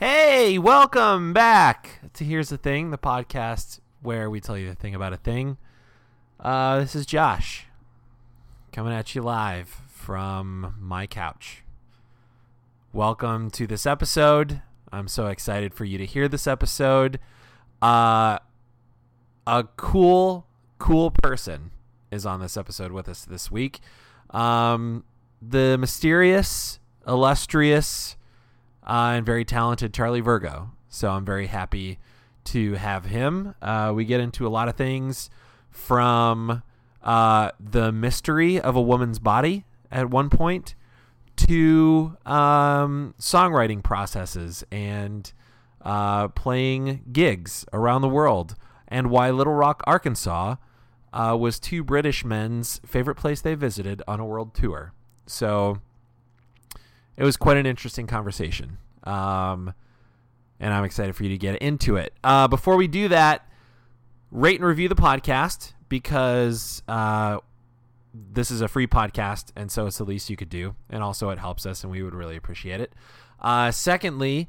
Hey, welcome back to Here's the Thing, the podcast where we tell you the thing about a thing. Uh, this is Josh coming at you live from my couch. Welcome to this episode. I'm so excited for you to hear this episode. Uh, a cool, cool person is on this episode with us this week. Um, the mysterious, illustrious, uh, and very talented Charlie Virgo. So I'm very happy to have him. Uh, we get into a lot of things from uh, the mystery of a woman's body at one point to um, songwriting processes and uh, playing gigs around the world, and why Little Rock, Arkansas uh, was two British men's favorite place they visited on a world tour. So it was quite an interesting conversation. Um, and I'm excited for you to get into it. Uh, before we do that, rate and review the podcast because uh, this is a free podcast, and so it's the least you could do. And also, it helps us, and we would really appreciate it. Uh, secondly,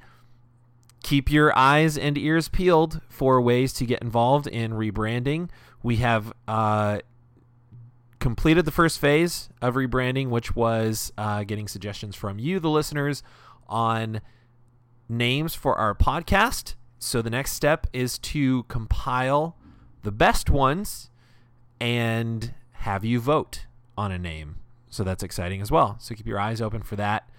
keep your eyes and ears peeled for ways to get involved in rebranding. We have uh, completed the first phase of rebranding, which was uh, getting suggestions from you, the listeners, on names for our podcast. So the next step is to compile the best ones and have you vote on a name. So that's exciting as well. So keep your eyes open for that.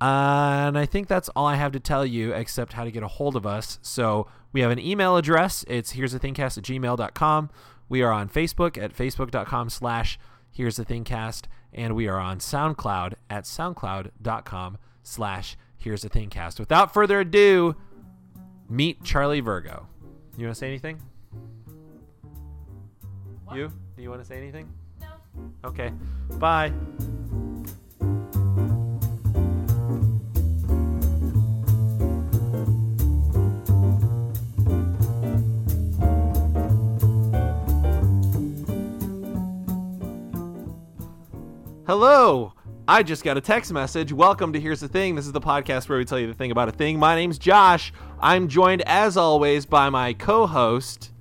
Uh, and I think that's all I have to tell you except how to get a hold of us. So we have an email address. It's here's a thingcast at gmail.com. We are on Facebook at facebook.com slash here's the thingcast. And we are on SoundCloud at soundcloud.com slash here's the thingcast. Without further ado, meet Charlie Virgo. You want to say anything? What? You? Do you want to say anything? No. Okay. Bye. Hello. I just got a text message. Welcome to Here's the Thing. This is the podcast where we tell you the thing about a thing. My name's Josh. I'm joined as always by my co-host.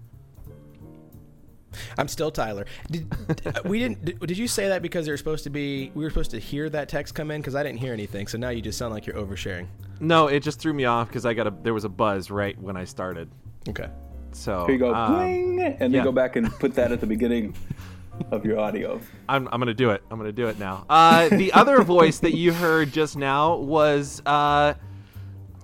I'm still Tyler. Did, did- we didn't? Did, did you say that because there were supposed to be? We were supposed to hear that text come in because I didn't hear anything. So now you just sound like you're oversharing. No, it just threw me off because I got a there was a buzz right when I started. Okay. So Here you go, um, bling, and then go back and put that at the beginning of your audio. I'm, I'm gonna do it. I'm gonna do it now. Uh, the other voice that you heard just now was uh,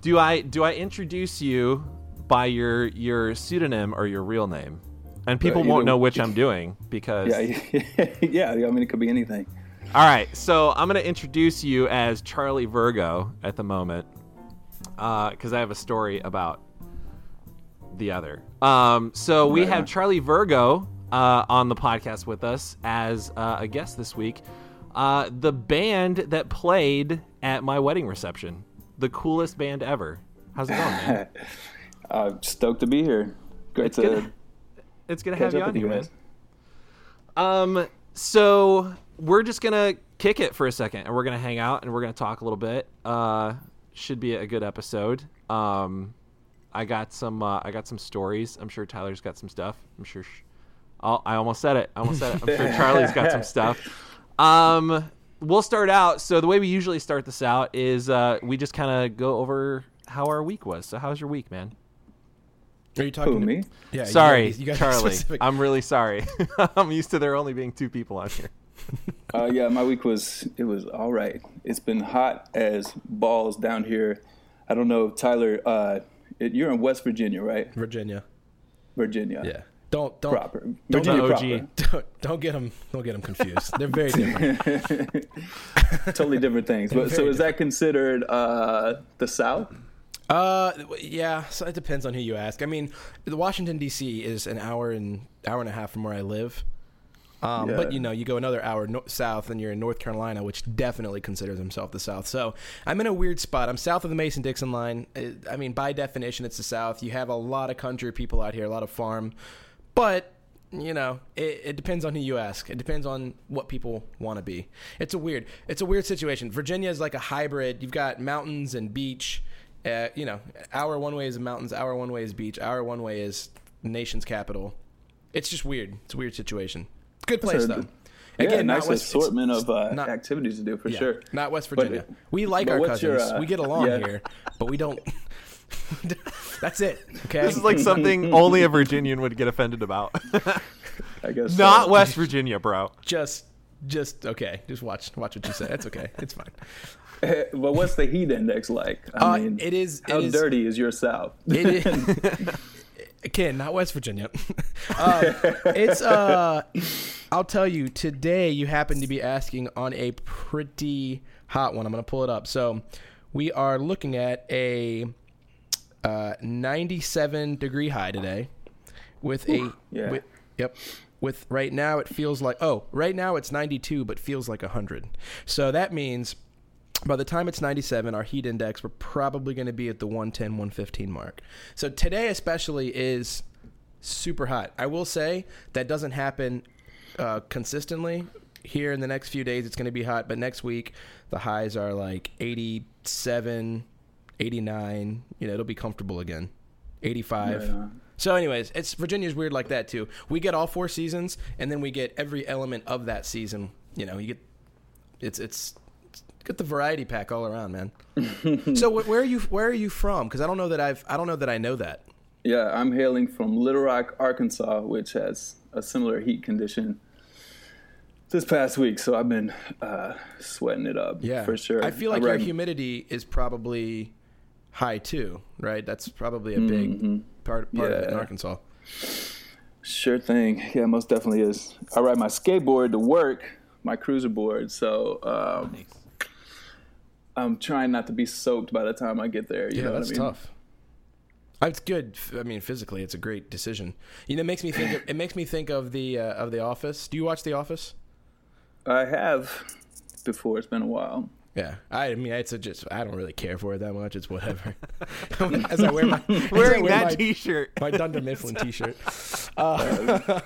do I do I introduce you by your your pseudonym or your real name? And people Uh, won't know which I'm doing because. Yeah, yeah. I mean, it could be anything. All right, so I'm gonna introduce you as Charlie Virgo at the moment because I have a story about the other. Um, so we Right have. Charlie Virgo uh, on the podcast with us as uh, a guest this week. Uh, the band that played at my wedding reception, the coolest band ever. How's it going, man? I'm stoked to be here. Great It's to good. It's good to have you on here, man. Um, so we're just gonna kick it for a second, and we're gonna hang out, and we're gonna talk a little bit. Uh, should be a good episode. Um, I got some. Uh, I got some stories. I'm sure Tyler's got some stuff. I'm sure. Sh- I almost said it. I almost said it. I'm sure Charlie's got some stuff. Um, we'll start out. So the way we usually start this out is uh, we just kind of go over how our week was. So how's your week, man? Are you talking Who to me? Yeah. sorry, you gotta Charlie. specific. I'm really sorry. I'm used to there only being two people on here. Uh, yeah, my week was it was all right. It's been hot as balls down here. I don't know, Tyler. Uh, it, you're in West Virginia, right? Virginia. Virginia. Yeah. Don't don't Proper. Don't, Virginia OG. proper. don't don't get them don't get them confused. They're very different. totally different things. But so Very is that considered uh, the South? Uh, yeah. So it depends on who you ask. I mean, the Washington D.C. is an hour and hour and a half from where I live. Um, But you know, you go another hour no- south, and you're in North Carolina, which definitely considers himself the South. So I'm in a weird spot. I'm south of the Mason-Dixon line. I mean, by definition, it's the South. You have a lot of country people out here, a lot of farm, but you know, it, it depends on who you ask. It depends on what people want to be. It's a weird, it's a weird situation. Virginia is like a hybrid. You've got mountains and beach, Uh, you know, hour one way is mountains, hour one way is beach, hour one way is nation's capital. It's just weird. It's a weird situation. Good place a- though. yeah, not nice West- assortment of uh, not- activities to do for yeah, sure. Not West But- Virginia. we like our cousins. your, uh, we get along yeah. here, but we don't. That's it. Okay. This is like something only a Virginian would get offended about. I guess Not so. West Virginia, bro. just, just okay. Just watch, watch what you say. That's okay. It's fine. but what's the heat index like? I Uh, mean, it is. how it is, dirty is your South? It is. Again, not West Virginia. um, it's uh, I'll tell you. Today, you happen to be asking on a pretty hot one. I'm gonna pull it up. So, we are looking at a uh, 97 degree high today, with a yeah. with, yep. With right now, it feels like oh, right now it's 92, but feels like 100. So that means by the time it's 97 our heat index we're probably going to be at the 110 115 mark so today especially is super hot i will say that doesn't happen uh, consistently here in the next few days it's going to be hot but next week the highs are like 87 89 you know it'll be comfortable again 85 Right on. so, anyways, it's Virginia's weird like that too. We get all four seasons, and then we get every element of that season. You know, you get it's it's, it's get the variety pack all around, man. so, wh- where are you where are you from? Because I don't know that I've I don't know that I know that. Yeah, I'm hailing from Little Rock, Arkansas, which has a similar heat condition this past week. So I've been uh, sweating it up. Yeah, for sure. I feel like your humidity is probably high too, right? That's probably a big part part of it in Arkansas. Sure thing. Yeah, most definitely is. I ride my skateboard to work, my cruiser board. So um, I'm trying not to be soaked by the time I get there. You yeah, know that's what I mean? tough. Uh, It's good. I mean, physically, it's a great decision. You know, it makes me think. Of, it makes me think of the uh, of the Office. Do you watch The Office? I have before. It's been a while. Yeah, I mean, it's a just. I don't really care for it that much. It's whatever. as I wear my Wearing wear that my, T-shirt. my Dunder Mifflin T-shirt. Uh,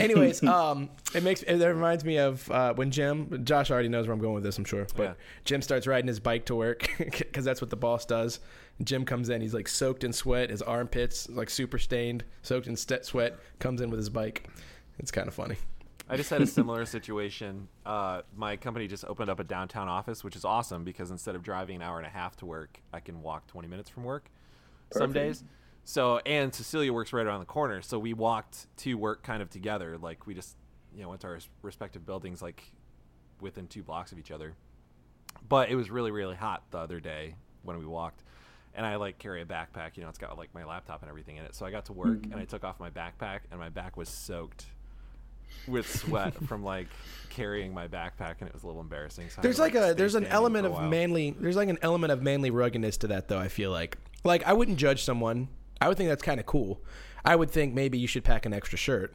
anyways, um, it makes it reminds me of uh, when Jim. Josh already knows where I'm going with this, I'm sure. But Yeah. Jim starts riding his bike to work because that's what the boss does. Jim comes in, he's like soaked in sweat, his armpits like super stained, soaked in st- sweat. Comes in with his bike. It's kind of funny. I just had a similar situation. Uh, my company just opened up a downtown office, which is awesome because instead of driving an hour and a half to work, I can walk 20 minutes from work some days. So, and Cecilia works right around the corner. So we walked to work kind of together. Like we just, you know, went to our respective buildings like within two blocks of each other. But it was really, really hot the other day when we walked. And I like carry a backpack, you know, it's got like my laptop and everything in it. So I got to work and I took off my backpack and my back was soaked with sweat from like carrying my backpack and it was a little embarrassing. So There's to, like a there's an element of manly there's like an element of manly ruggedness to that though. I feel like like I wouldn't judge someone. I would think that's kind of cool. I would think maybe you should pack an extra shirt.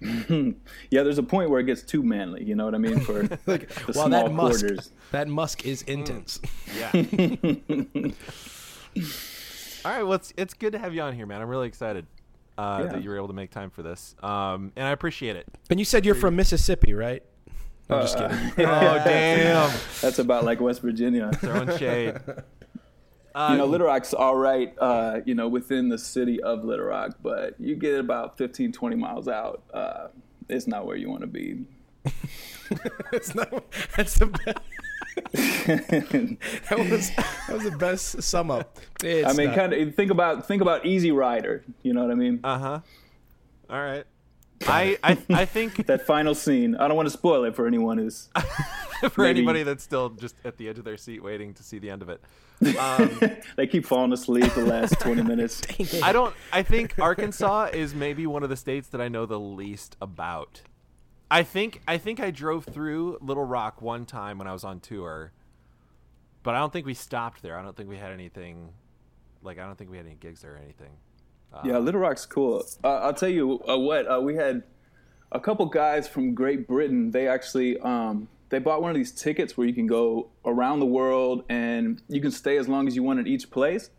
Yeah, there's a point where it gets too manly. You know what I mean? For Like, the well, small that musk quarters. that musk is mm, intense. Yeah. All right. Well, it's, it's good to have you on here, man. I'm really excited uh, Yeah. that you were able to make time for this. Um, and I appreciate it. And you said you're from Mississippi, right? I'm just Uh, kidding. Oh, damn. That's about like West Virginia. Throwing shade. Uh, you know, Little Rock's all right, uh, you know, within the city of Little Rock, but you get about 15, 20 miles out, uh, it's not where you want to be. It's not, that's the best. that was that was the best sum up. It's I mean, kind of think about think about Easy Rider. You know what I mean? Uh huh. All right. I, I I think that final scene. I don't want to spoil it for anyone who's. for maybe- anybody that's still just at the edge of their seat waiting to see the end of it. Um, they keep falling asleep the last 20 minutes. I don't. I think Arkansas is maybe one of the states that I know the least about. I think I think I drove through Little Rock one time when I was on tour, but I don't think we stopped there. I don't think we had anything. Like I don't think we had any gigs there or anything. Yeah, Little Rock's cool. Uh, I'll tell you uh, what. Uh, we had a couple guys from Great Britain. They actually um, they bought one of these tickets where you can go around the world and you can stay as long as you want at each place,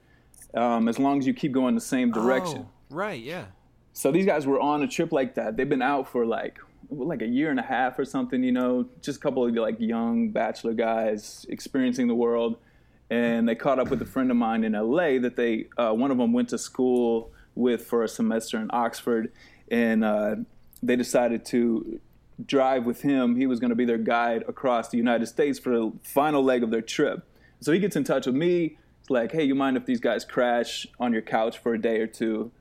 um, as long as you keep going the same direction. Oh, right. Yeah. So these guys were on a trip like that. They've been out for like like a year and a half or something. You know, just a couple of like young bachelor guys experiencing the world. and they caught up with a friend of mine in LA that they uh, one of them went to school with for a semester in Oxford, and uh, they decided to drive with him. He was going to be their guide across the United States for the final leg of their trip. So he gets in touch with me. It's like, hey, you mind if these guys crash on your couch for a day or two?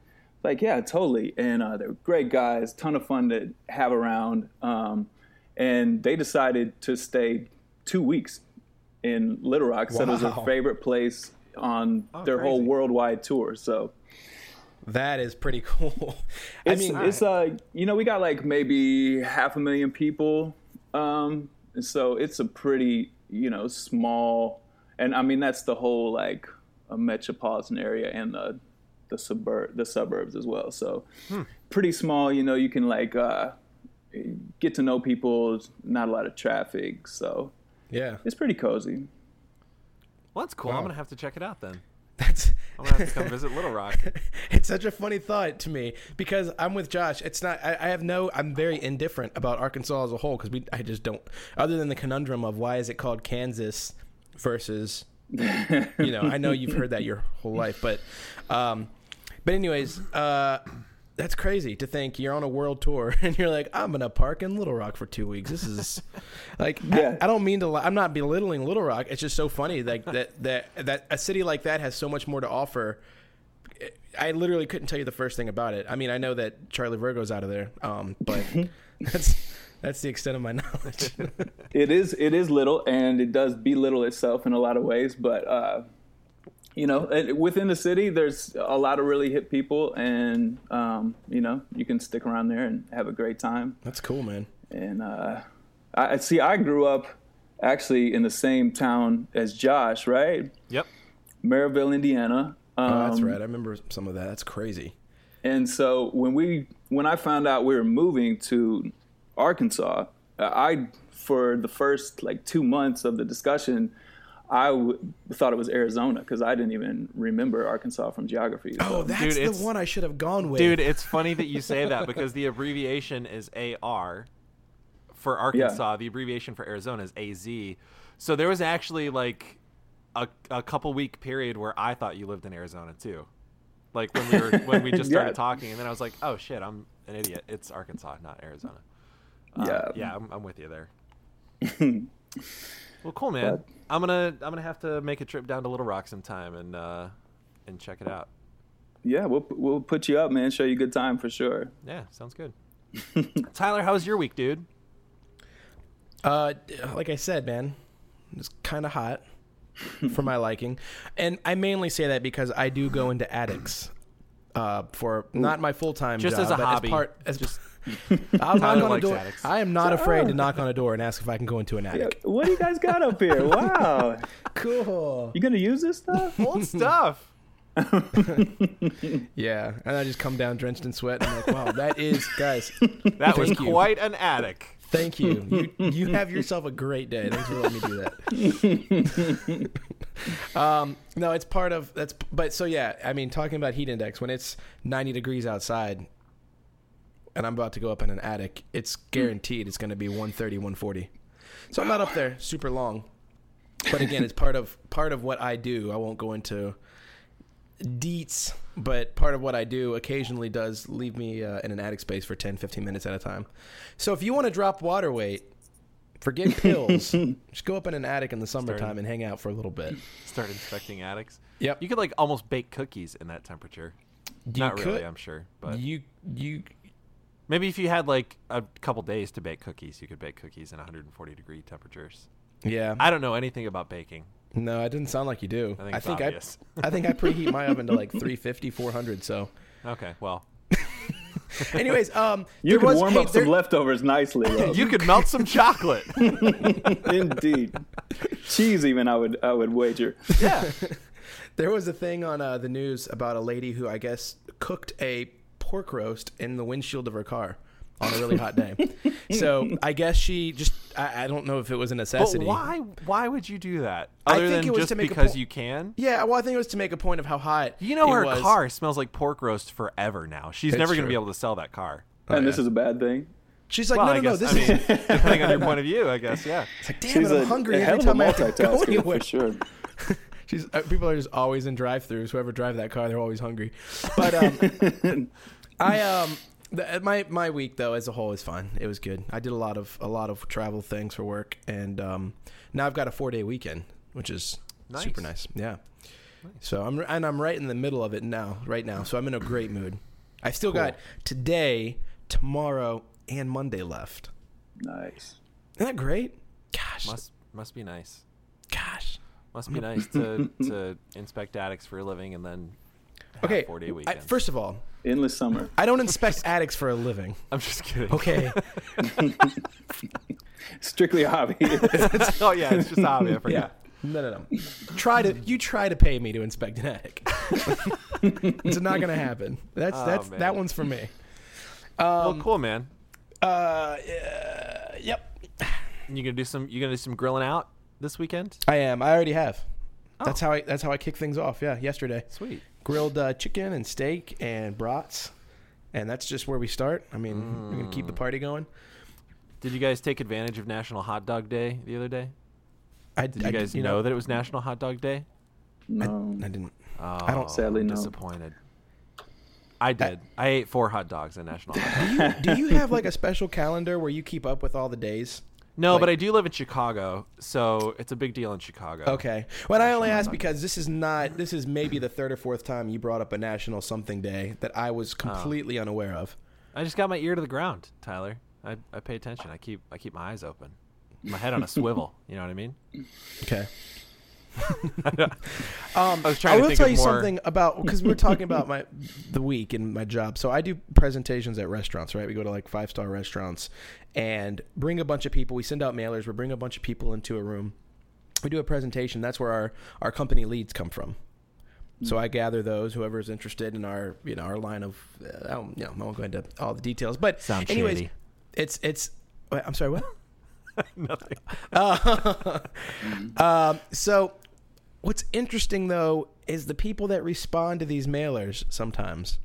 Like, yeah, totally. And uh, they're great guys, ton of fun to have around. Um, and they decided to stay two weeks in Little Rock. Said it was their favorite place on Oh, their whole worldwide tour. So That is pretty cool. I it's, mean, it's uh, you know, we got like maybe half a million people, um, so it's a pretty, you know, small, and I mean that's the whole like a metropolitan area and the the suburb the suburbs as well. So pretty small. You know, you can like uh, get to know people. Not a lot of traffic, so yeah, it's pretty cozy. Well, that's cool. Wow. I'm gonna have to check it out then. that's. I'm gonna have to come visit Little Rock. it's such a funny thought to me because I'm with Josh. It's not. I, I have no. I'm very indifferent about Arkansas as a whole because we. I just don't. Other than the conundrum of why is it called Kansas versus. You know, I know you've heard that your whole life, but, um, but anyways, uh, that's crazy to think you're on a world tour and you're like, I'm gonna park in Little Rock for two weeks. This is like, I- Yeah. I, don't mean to. li- I'm not belittling Little Rock. It's just so funny like that that that a city like that has so much more to offer. I literally couldn't tell you the first thing about it. I mean, I know that Charlie Virgo's out of there, um, but that's that's the extent of my knowledge. it is it is little and it does belittle itself in a lot of ways but uh, you know within the city there's a lot of really hip people and um, you know you can stick around there and have a great time that's cool, man. and uh, I I- see i grew up actually in the same town as josh right Yep. merrillville indiana Oh, that's Um, right. I remember some of that. That's crazy. and so when we when I found out we were moving to Arkansas, I for the first like two months of the discussion, I w- thought it was Arizona because I didn't even remember Arkansas from geography. Oh, that's Dude, the one I should have gone with, Dude, it's funny that you say that because the abbreviation is AR for Arkansas. The abbreviation for Arizona is AZ. So there was actually like a, a couple week period where I thought you lived in Arizona too. Like when we were when we just started Yeah. talking, and then I was like, "Oh shit, I'm an idiot. It's Arkansas, not Arizona." Uh, Yeah. yeah, I'm, I'm with you there. well, cool, man. But- I'm gonna I'm gonna have to make a trip down to Little Rock sometime and uh, and check it out. yeah, we'll we'll put you up, man. Show you a good time for sure. Yeah, sounds good. Tyler, how was your week, dude? Uh, like I said, man, it's kind of hot for my liking, and I mainly say that because I do go into attics. Uh, for not my full time Just job, as a but hobby. As part, as Just I'll knock Tyler on a likes door. attics. I am not afraid to knock on a door and ask if I can go into an Yeah, attic. what do you guys got up here? Wow, Cool. you gonna use this stuff? old stuff. Yeah, and I just come down drenched in sweat. And I'm like, wow, that is guys. That was Thank you. quite an attic. Thank you. You you have yourself a great day. Thanks for letting me do that. um, no, it's part of that's. But so yeah, I mean, talking about heat index when it's 90 degrees outside, and I'm about to go up in an attic, it's guaranteed it's going to be 130, 140. So I'm not up there super long. But again, it's part of part of what I do. I won't go into deets, but part of what I do occasionally does leave me uh, in an attic space for 10, 15 minutes at a time. So if you want to drop water weight, forget pills. just go up in an attic in the summertime Starting- and hang out for a little bit. Start inspecting attics. Yep. You could like almost bake cookies in that temperature. You Not really, I'm sure, but You you maybe if you had like a couple days to bake cookies, you could bake cookies in 140 degree temperatures. yeah. I don't know anything about baking. no, it didn't sound like you do. I think I it's think obvious. I I think I preheat my oven to like 350, 400. So, Okay, well, anyways, um, You could was- warm hey, up some leftovers nicely. Though. you could melt some chocolate. Indeed, cheese even I would I would wager. yeah. There was a thing on uh, the news about a lady who I guess cooked a pork roast in the windshield of her car on a really hot day. so I guess she just I, I don't know if it was a But necessity. why? Why would you do that? I think than it was just to make a because po- you can. Yeah, well, I think it was to make a point of how hot. You know it her was. car smells like pork roast forever now. She's It's never going to be able to sell that car. and this yeah. is a bad thing. She's like, well, no, I no, no. This I is mean, depending on your point of view, I guess. Yeah. it's like, damn She's it, I'm a, hungry a hell every of time I have to go anywhere. for sure. She's uh, people are just always in drive-throughs. Whoever drive that car, they're always hungry. But um, I um the, my my week though as a whole is fun. It was good. I did a lot of a lot of travel things for work, and um, now I've got a four day weekend, which is Nice. super nice. Yeah. So I'm and I'm right in the middle of it now, right now. So I'm in a great mood. I still Cool. got today, tomorrow, and Monday left. Nice. Isn't that great? Gosh, Must must be nice. gosh. Must be nice to to inspect attics for a living and then have Okay. four day weekend. first of all, Endless summer. I don't inspect attics for a living. I'm just kidding. Okay. Strictly a hobby. oh yeah, it's just a hobby. I yeah. forgot. No, no, no. Try to you try to pay me to inspect an attic. it's not gonna happen. That's Oh, that's man. that one's for me. well, Um, cool, man. uh, uh, yep. You gonna do some? You gonna do some grilling out this weekend? I am. I already have. That's Oh. how I. That's how I kick things off. Yeah, yesterday Sweet. Grilled uh, chicken and steak and brats, and that's just where we start. I mean, we're gonna keep the Mm. party going. Did you guys take advantage of National Hot Dog Day the other day? I Did you I, guys you know, that it was National Hot Dog Day? No. I didn't. Oh, don't- Sadly, I'm no. disappointed. I did. I ate four hot dogs at National Hot Dog. Do you have like a special calendar where you keep up with all the days? No, Like- but I do live in Chicago, so it's a big deal in Chicago. Okay. Well, I only asked because this is not. This is maybe the third or fourth time you brought up a national something day that I was oh. completely unaware of. I just got my ear to the ground, Tyler. I, I pay attention. I keep I keep my eyes open, my head on a swivel. You know what I mean? Okay. um, I was trying I to will think tell of you more. something about because we were talking about my the week and my job. So I do presentations at restaurants, right? We go to like five star restaurants and bring a bunch of people. We send out mailers. We bring a bunch of people into a room. We do a presentation. That's where our our company leads come from. So I gather those whoever's interested in our you know our line of uh, I don't, you know I won't go into all the details, but Sounds anyways, shady. it's it's. wait, I'm sorry. What? Nothing. Uh, um, so, what's interesting though is the people that respond to these mailers. Sometimes,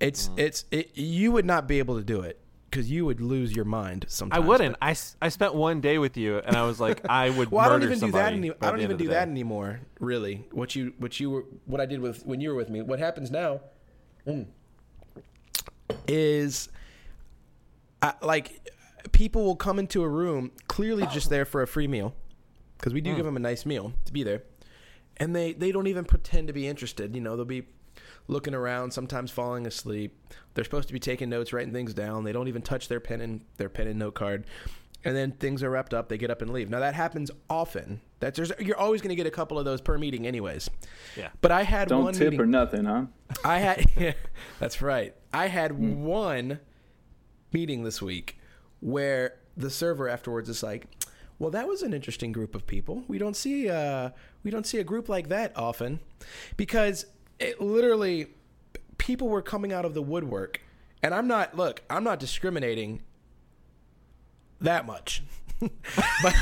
it's Mm. it's it, you would not be able to do it because you would lose your mind. Sometimes. I wouldn't. I, I spent one day with you, and I was like, I would. Well, I don't even do that. somebody Any, by I don't even do that anymore. Really, what you what you were what I did with when you were with me. What happens now mm, is I, like people will come into a room clearly just there for a free meal because we do give them a nice meal to be there, and they they don't even pretend to be interested. You know, they'll be looking around, sometimes falling asleep. They're supposed to be taking notes, writing things down. They don't even touch their pen and their pen and note card. And then things are wrapped up. They get up and leave. Now that happens often. That's there's, you're always going to get a couple of those per meeting, anyways. Yeah. But I had Don't one tip meeting. or nothing, huh? I had Yeah, that's right. I had hmm. one meeting this week where the server afterwards is like, "Well, that was an interesting group of people. We don't see uh we don't see a group like that often." Because it literally people were coming out of the woodwork. And I'm not look, I'm not discriminating that much. but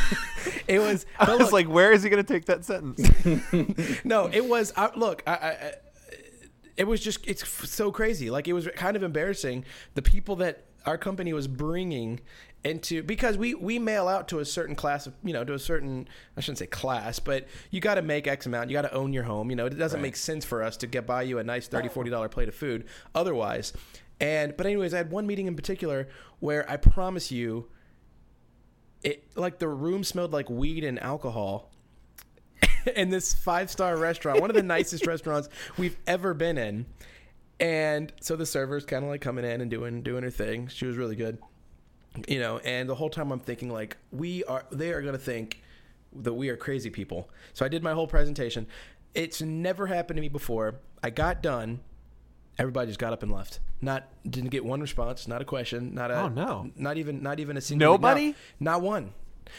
it was I was look, like, where is he going to take that sentence? no, it was. I, look, I, I, it was just. It's f- so crazy. Like it was kind of embarrassing. The people that our company was bringing into because we we mail out to a certain class of you know to a certain I shouldn't say class, but you got to make X amount. You got to own your home. You know, it doesn't Right. make sense for us to get buy you a nice 30 40 dollar plate of food otherwise. And but anyways, I had one meeting in particular where I promise you. It like the room smelled like weed and alcohol in this five star restaurant, one of the nicest restaurants we've ever been in. And so the server's kind of like coming in and doing doing her thing. She was really good, you know. And the whole time I'm thinking like we are, they are gonna think that we are crazy people. So I did my whole presentation. It's never happened to me before. I got done. Everybody just got up and left. Not didn't get one response. Not a question. Not a. Oh, no. Not even not even a single. Nobody? Not, not one.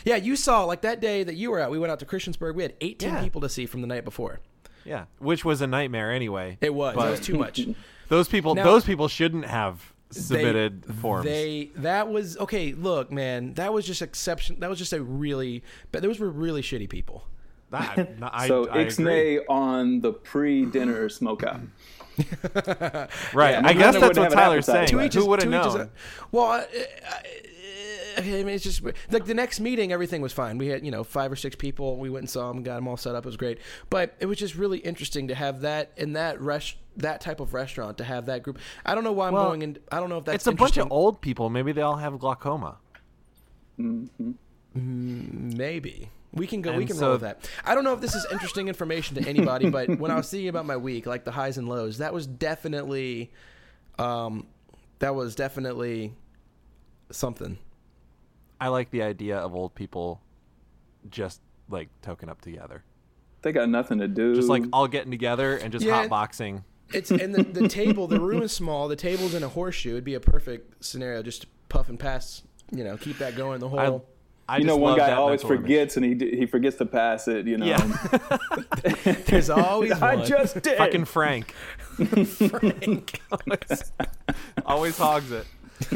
Yeah, you saw like that day that you were out. We went out to Christiansburg. We had 18 Yeah. people to see from the night before. Yeah, which was a nightmare anyway. It was. But it was too much. those people, Now- those people shouldn't have They- submitted forms. They that was okay. Look, man, that was just exception. That was just a really, but those were really shitty people. That- I, so I agree. Ixnay on the pre-dinner smokeout. Right. Yeah, I no guess that's what have an Tyler's saying. appetite. To each Who would have to each his- known? well, I, I mean, it's just like the next meeting, everything was fine. We had you know five or six people. We went and saw them, got them all set up. It was great, but it was just really interesting to have that in that rest that type of restaurant to have that group. I don't know why I'm Well, going in. I don't know if that's it's a bunch of old people. Maybe they all have glaucoma. Maybe we can go. we can so- roll with that. I don't know if this is interesting information to anybody, but when I was thinking about my week, like the highs and lows, that was definitely, um, that was definitely something. I like the idea of old people just like token up together, They got nothing to do. just like all getting together and just Yeah. hotboxing. It's and the, the table. The room is small. The table's in a horseshoe. It'd be a perfect scenario just to puff and pass. You know, keep that going the whole. I you know, one guy always mental image. forgets and he he forgets to pass it. You know, Yeah, There's always I one. just did. fucking Frank Frank. always hogs it.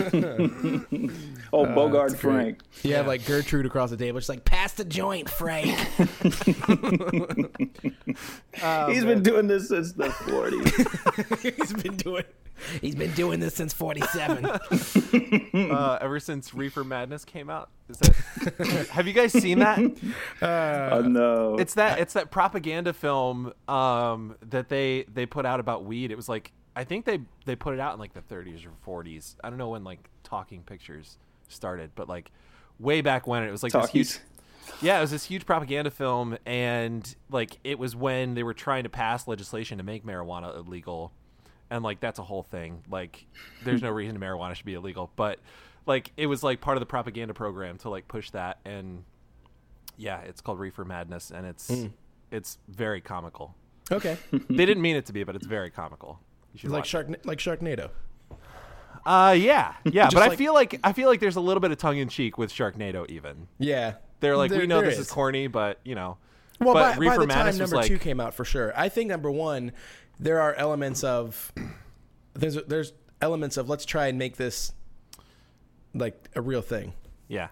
oh Uh, Bogart that's. Frank. You have like Gertrude across the table, just like pass the joint, Frank. He's been doing this since the 40s. he's been doing. He's been doing this since '47. Uh, ever since Reefer Madness came out, is that? have you guys seen that? oh no, It's that it's that propaganda film um, that they they put out about weed. It was like I think they they put it out in like the 30s or 40s. I don't know when like Talking Pictures started, but like way back when it was like this talkies. huge yeah, it was this huge propaganda film, and like it was when they were trying to pass legislation to make marijuana illegal, and like that's a whole thing. Like, there's no reason marijuana should be illegal, but like it was like part of the propaganda program to like push that, and yeah, it's called Reefer Madness, and it's hmm. it's very comical. okay, they didn't mean it to be, but it's very comical. You should like watch Shark, like Sharknado. Uh, yeah, yeah, Just but I feel like I feel like there's a little bit of tongue in cheek with Sharknado. Even Yeah, they're like, There- we know this is. corny, but you know. Well, but by, Reefer by the Madness time number like, two came out, for sure. I think number one, there are elements of there's there's elements of let's try and make this like a real thing. yeah,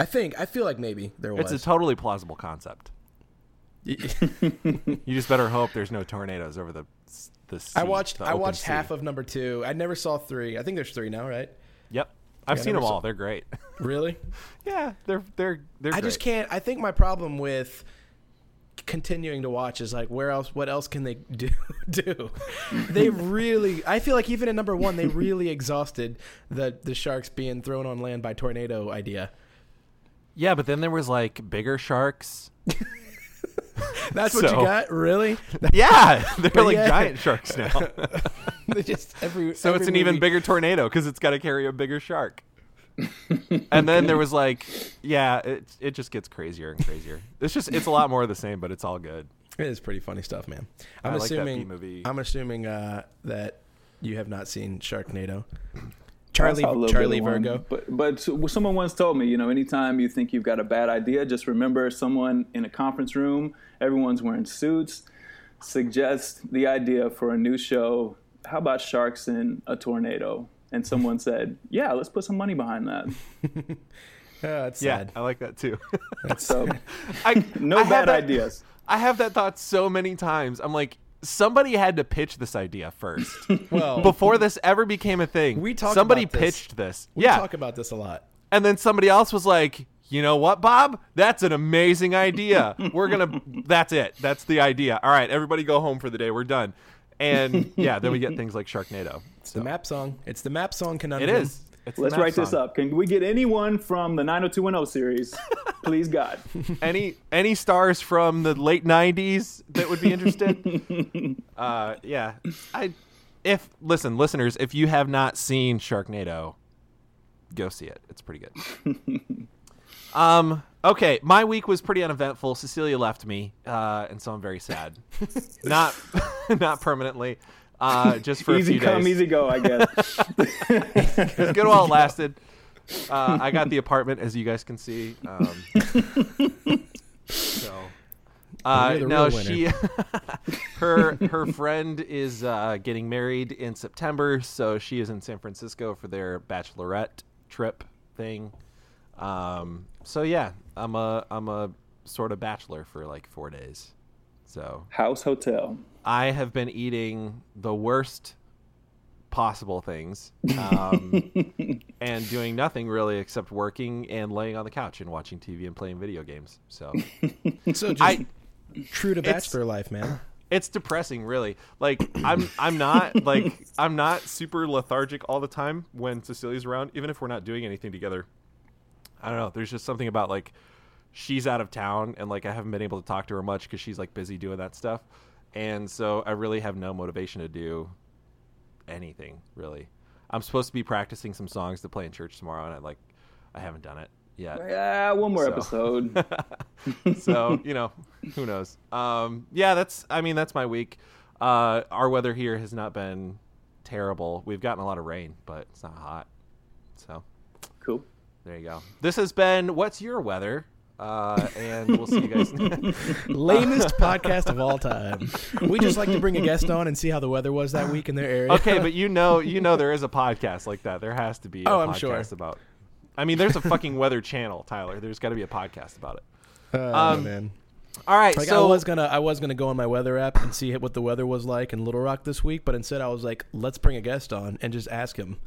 I think I feel like maybe there was. it's a totally plausible concept. You just better hope there's no tornadoes over the the. Sea, I watched the I watched sea. half of number two. I never saw three. I think there's three now, right? Yep, I've Yeah, seen never them saw- all. They're great. Really? yeah, they're they're they're. I just can't. I think my problem with continuing to watch is like where else? What else can they do? do they really? I feel like even in number one, they really exhausted the the sharks being thrown on land by tornado idea. Yeah, but then there was like bigger sharks. That's what you got, really? Yeah, they're like yeah. giant sharks now. They just every so it's every an even bigger tornado because it's got to carry a bigger shark. and then there was like, yeah, it it just gets crazier and crazier. It's just it's a lot more of the same, but it's all good. It is pretty funny stuff, man. I'm I like assuming. B-movie. I'm assuming uh, that you have not seen Sharknado. I Charlie saw Charlie bit one, Virgo. But but someone once told me, you know, anytime you think you've got a bad idea, just remember someone in a conference room, everyone's wearing suits, suggest the idea for a new show. How about sharks in a tornado? And someone said, "Yeah, let's put some money behind that." Oh, it's Yeah, sad. I like that too. So I, no I bad that- ideas. I have that thought so many times. I'm like, somebody had to pitch this idea first Well, before this ever became a thing. We talk somebody about this. pitched this. we yeah, talk about this a lot. and then somebody else was like, you know what, Bob? That's an amazing idea. We're gonna. That's it. That's the idea. All right, everybody go home for the day. We're done. And yeah, then we get things like Sharknado. It's the map song. It's the map song It conundrum. is. It's Let's write this up. Can we get anyone from the 90210 series? Please, God. any any stars from the late '90s that would be interested? uh, yeah, I. If listen, listeners, if you have not seen Sharknado, go see it. It's pretty good. um. Okay, my week was pretty uneventful. Cecilia left me, uh, and so I'm very sad. not not permanently. Uh, just for a easy few come, days. easy go. I guess. It's good while it lasted. Uh, I got the apartment, as you guys can see. Um, so, uh, You're no, she, her her friend is uh, getting married in September, so she is in San Francisco for their bachelorette trip thing. Um, so yeah, I'm a I'm a sort of bachelor for like four days. So House hotel. I have been eating the worst possible things um, and doing nothing really except working and laying on the couch and watching TV and playing video games. So So just I true to bachelor life, man. it's depressing really like i'm i'm not like i'm not super lethargic all the time when cecilia's around even if we're not doing anything together i don't know there's just something about like she's out of town and like i haven't been able to talk to her much because she's like busy doing that stuff and so i really have no motivation to do anything really. I'm supposed to be practicing some songs to play in church tomorrow and i like i haven't done it yet. Yeah, one more So. episode. so you know who knows? Um yeah that's i mean that's my week. Uh our weather here has not been terrible. We've gotten a lot of rain but it's not hot. So cool. there you go. This has been what's your weather uh and we'll see you guys Lamest podcast of all time. We just like to bring a guest on and see how the weather was that week in their area. okay but you know you know there is a podcast like that there has to be a Oh, I'm podcast sure. about i mean there's a fucking weather channel tyler there's got to be a podcast about it Oh, um, man. all right Like so I was gonna, I was gonna go on my weather app and see what the weather was like in Little Rock this week, but instead I was like, let's bring a guest on and just ask him.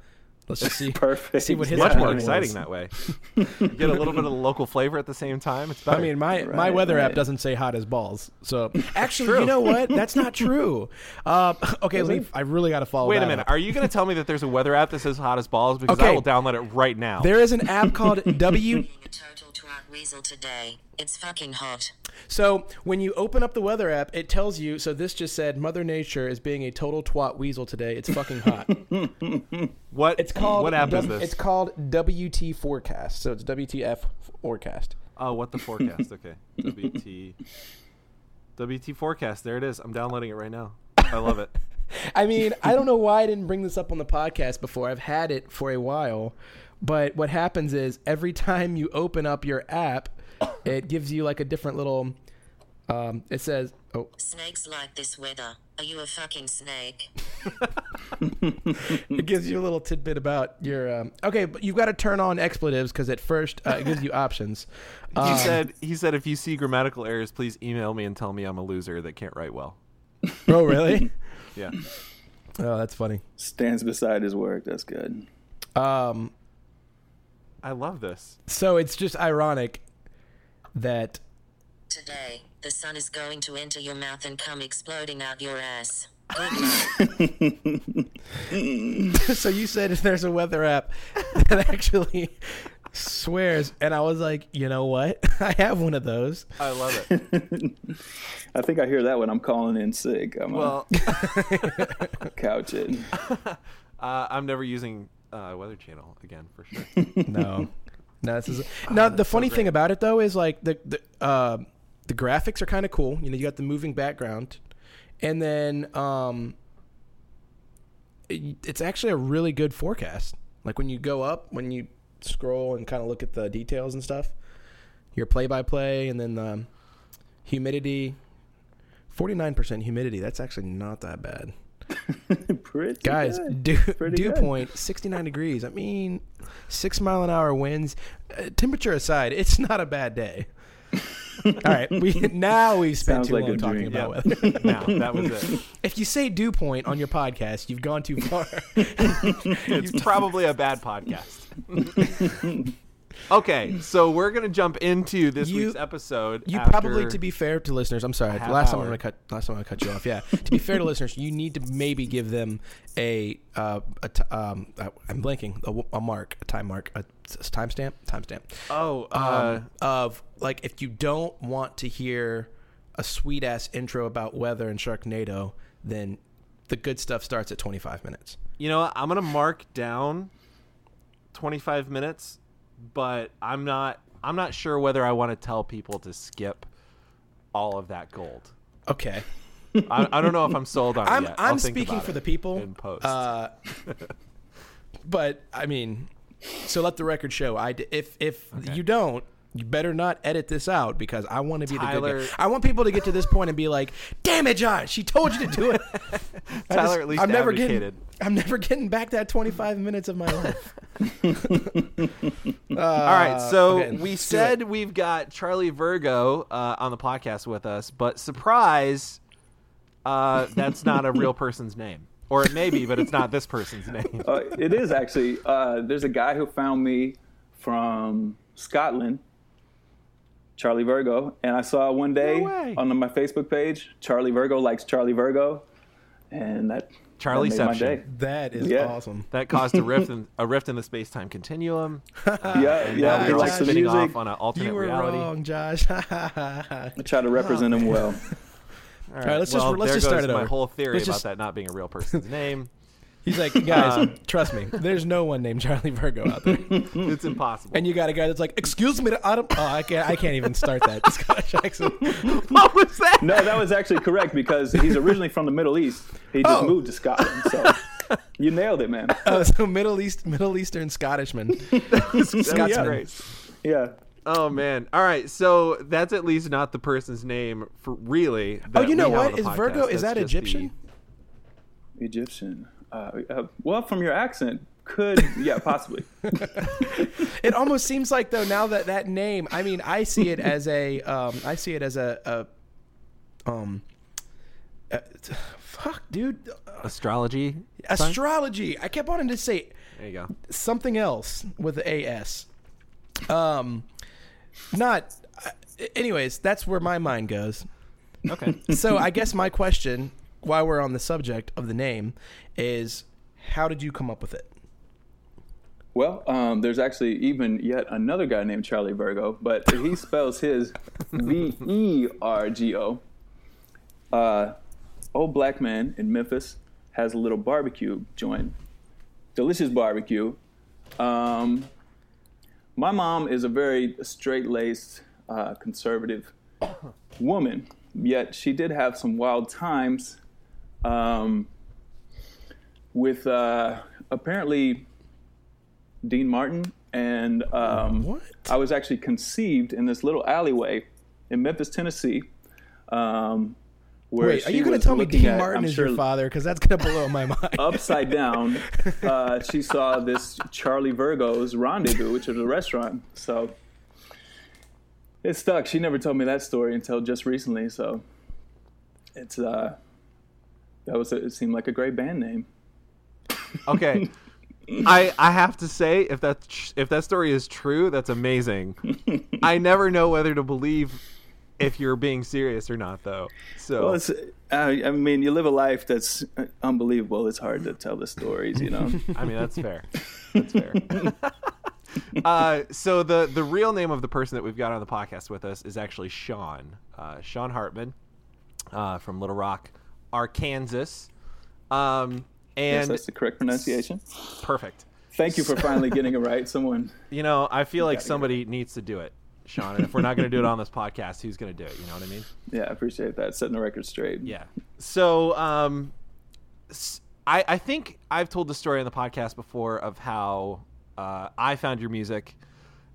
Let's just see. Perfect. See what his much more opinion was. exciting that way you get a little bit of the local flavor at the same time it's better I mean, my, my Right, weather app doesn't say hot as balls. So actually, you know what? That's not true. Uh, okay, let I really got to follow. Wait a minute. up. Are you going to tell me that there's a weather app that says hot as balls? Because I will download it right now. There is an app called W. Total twat weasel today. It's fucking hot. So when you open up the weather app, it tells you. So this just said Mother Nature is being a total twat weasel today. It's fucking hot. what? It's called. What app is this? It's called WT Forecast. So it's WTF Forecast. oh, what the forecast? Okay. WT. WT forecast. There it is. I'm downloading it right now. I love it. I mean, I don't know why I didn't bring this up on the podcast before. I've had it for a while, but what happens is every time you open up your app, it gives you like a different little. Um, it says, "Oh, Snakes like this weather. Are you a fucking snake? it gives you a little tidbit about your. Um, okay, but you've got to turn on expletives because at first uh, it gives you options. He Um, said. He said if you see grammatical errors, please email me and tell me I'm a loser that can't write well. "Oh, really? Yeah. oh, that's funny." Stands beside his work. That's good. Um, I love this. so it's just ironic that Today, the sun is going to enter your mouth and come exploding out your ass. So you said if there's a weather app that actually swears, and I was like, you know what? I have one of those. I love it. I think I hear that when I'm calling in sick. I'm Well, well, couch it. uh, I'm never using uh, Weather Channel again for sure. No, no. This is now the funny thing about it though is like the the uh, the graphics are kind of cool. You know, you got the moving background, and then um, it, it's actually a really good forecast. Like when you go up, when you scroll and kind of look at the details and stuff, your play by play, and then the humidity. Forty nine percent humidity. That's actually not that bad. Pretty Guys, good. dew, Pretty dew good. point 69 degrees. I mean, six mile an hour winds. Uh, temperature aside, it's not a bad day. All right, we now we've spent Sounds too like long talking dream. about Yeah. weather. now that was it. if you say dew point on your podcast, you've gone too far. It's probably a bad podcast. Okay, so we're gonna jump into this You- week's episode. You probably, to be fair to listeners, I'm sorry. Last time I'm gonna cut. Last time I'm gonna cut you off. Yeah. to be fair to listeners, you need to maybe give them a uh, a t- um. uh, I'm blanking. A, a mark, a time mark, a, timestamp, timestamp. Oh, uh, um, of like if you don't want to hear a sweet ass intro about weather and Sharknado, then the good stuff starts at 25 minutes. you know, what? I'm gonna mark down 25 minutes, but I'm not. I'm not sure whether I want to tell people to skip all of that gold. Okay, I, I don't know if I'm sold on it I'm I'm speaking for the people. in post. Uh, but I mean, so let the record show. I if if you don't. You better not edit this out because I want to be the Tyler- good guy. I want people to get to this point and be like, "Damn it, Josh! She told you to do it." I Tyler at least I'm never advocated. getting. I'm never getting back that 25 minutes of my life. All right, so Uh, okay, we said it. we've got Charlie Virgo uh, on the podcast with us, but surprise, uh, that's not a real person's name. or it may be, but it's not this person's name. Uh, it is actually. Uh, there's a guy who found me from Scotland, Charlie Virgo, and I saw one day No on my Facebook page, Charlie Virgo likes Charlie Virgo, and that Charlie that made my day. That is Yeah. awesome. That caused a rift in a rift in the space time continuum. Yeah, And yeah. we're like likes spinning music. off on an alternate You were reality. wrong, Josh. All I try to represent him well. All right, let's just- let's there just start goes it my over. whole theory Let's about just- that not being a real person's name. He's like, guys, Um, trust me. There's no one named Charlie Virgo out there. It's impossible. And you got a guy that's like, "Excuse me, I don't." Oh, I can't. I can't even start that Scottish accent. what was that? No, that was actually correct because he's originally from the Middle East. He just Oh. moved to Scotland, so you nailed it, man. Oh, so Middle East, Middle Eastern Scottishman. That's Scotsman. great. Yeah. Oh man! All right, so that's at least not the person's name for really. Oh, you know we have on what? the Is podcast. Virgo? Is That's that Egyptian? the- Egyptian? Egyptian. Uh, uh, well, from your accent, could yeah, possibly. It almost seems like though now that that name. I mean, I see it as a. Um, I see it as a. a um. uh, fuck, dude. astrology. sign? Astrology. I kept wanting to say There you go. something else with the AS. Um, not. uh, Anyways, that's where my mind goes. Okay. So I guess my question, while we're on the subject of the name, is how did you come up with it? Well, um, there's actually even yet another guy named Charlie Virgo, but he spells his V E R G O. Uh, old black man in Memphis has a little barbecue joint, delicious barbecue. Um, my mom is a very straight laced, uh, conservative woman, yet she did have some wild times um, with uh, apparently Dean Martin, and um, What? I was actually conceived in this little alleyway in Memphis, Tennessee. Um, where Wait, are you going to tell me Dean at, Martin I'm is sure, your father? Because that's going to blow my mind. Upside down, uh, she saw this Charlie Virgo's Rendezvous, which is a restaurant. So it stuck. She never told me that story until just recently. So it's uh, that was it seemed like a great band name. Okay. I I have to say if that if that story is true, that's amazing. I never know whether to believe if you're being serious or not, though. So Well, it's, uh, I mean, you live a life that's unbelievable. It's hard to tell the stories, you know. I mean that's fair. That's fair. uh, so the the real name of the person that we've got on the podcast with us is actually Sean. Uh, Sean Hartman uh, from Little Rock, Arkansas. Um, yes, and that's the correct pronunciation. perfect. Thank you for finally getting it right. Someone. You know, I feel like somebody needs to do it, Sean. And if we're not going to do it on this podcast, who's going to do it? You know what I mean? Yeah, I appreciate that. Setting the record straight. Yeah. So, um, I, I think I've told the story on the podcast before of how uh, I found your music,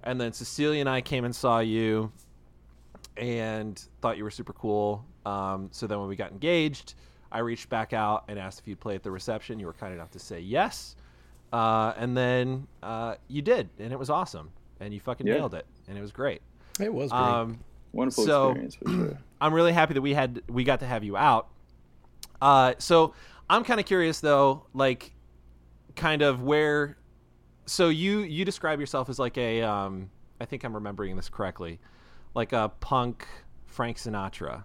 and then Cecilia and I came and saw you, and thought you were super cool. Um, so then when we got engaged, I reached back out and asked if you'd play at the reception. You were kind enough to say yes, uh, and then uh, you did, and it was awesome, and you fucking Yeah. nailed it, and it was great. it was great. Um, Wonderful So- experience for sure. I'm really happy that we had we got to have you out. Uh, so I'm kind of curious though, like, kind of where. So you you describe yourself as like a um, I think I'm remembering this correctly, like a punk Frank Sinatra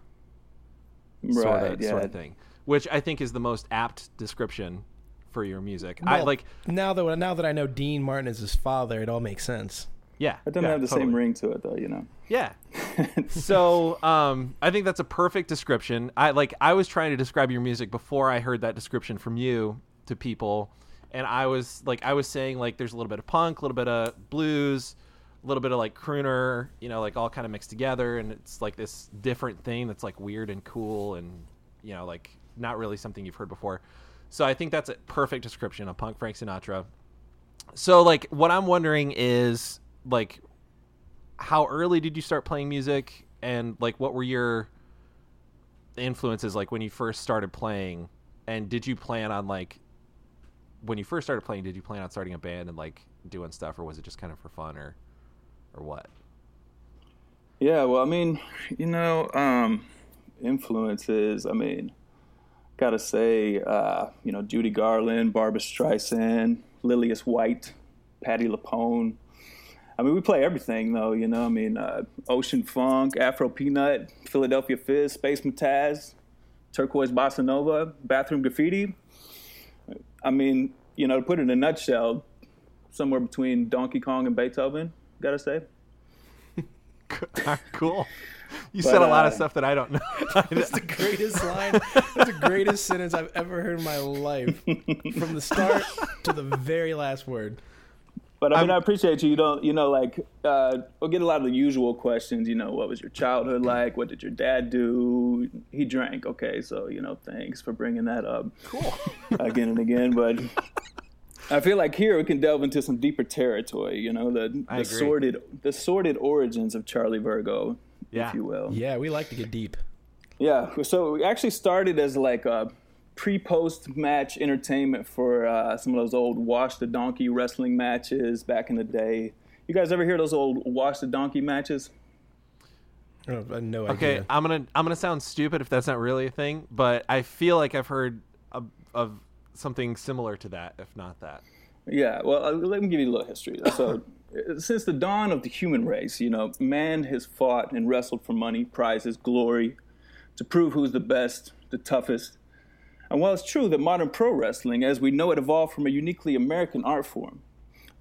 sort of yeah. sort of thing, which I think is the most apt description for your music. I like now that now that I know Dean Martin is his father, it all makes sense. yeah. It doesn't yeah, have the totally. same ring to it, though. You know. Yeah. so um, I think that's a perfect description. I like I was trying to describe your music before I heard that description from you to people, and I was like I was saying like there's a little bit of punk, a little bit of blues, a little bit of like crooner, you know, like all kind of mixed together, and it's like this different thing that's like weird and cool, and you know, like not really something you've heard before. So I think that's a perfect description of punk Frank Sinatra. So like what I'm wondering is like how early did you start playing music and like what were your influences like when you first started playing and did you plan on like when you first started playing did you plan on starting a band and like doing stuff or was it just kind of for fun or or what Yeah, well, I mean, you know, um, influences. I mean, gotta say, uh, you know, Judy Garland, Barbra Streisand, Lillias White, Patti LuPone. I mean, we play everything though, you know. I mean, uh, Ocean Funk, Afro Peanut, Philadelphia Fizz, Space Mataz, Turquoise Bossa Nova, Bathroom Graffiti. I mean, you know, to put it in a nutshell, somewhere between Donkey Kong and Beethoven, gotta say. cool. You But, said a lot of uh, stuff that I don't know. That's the greatest line. That's the greatest sentence I've ever heard in my life. From the start to the very last word. But I mean, I'm- i appreciate you. You don't, you know, like uh, we'll get a lot of the usual questions. You know, what was your childhood like? What did your dad do? He drank. Okay, so you know, thanks for bringing that up. Cool. again and again, but I feel like here we can delve into some deeper territory. You know, the the sordid the sordid origins of Charlie Virgo, Yeah. if you will. Yeah, we like to get deep. Yeah, so we actually started as like a pre-post match entertainment for uh, some of those old wash the donkey wrestling matches back in the day. You guys ever hear those old wash the donkey matches? I have no Okay. I'm gonna I'm gonna sound stupid if that's not really a thing, but I feel like I've heard of, of something similar to that, if not that. Yeah, well, uh, let me give you a little history. So, since the dawn of the human race, you know, man has fought and wrestled for money, prizes, glory, to prove who's the best, the toughest. And while it's true that modern pro wrestling, as we know it, evolved from a uniquely American art form,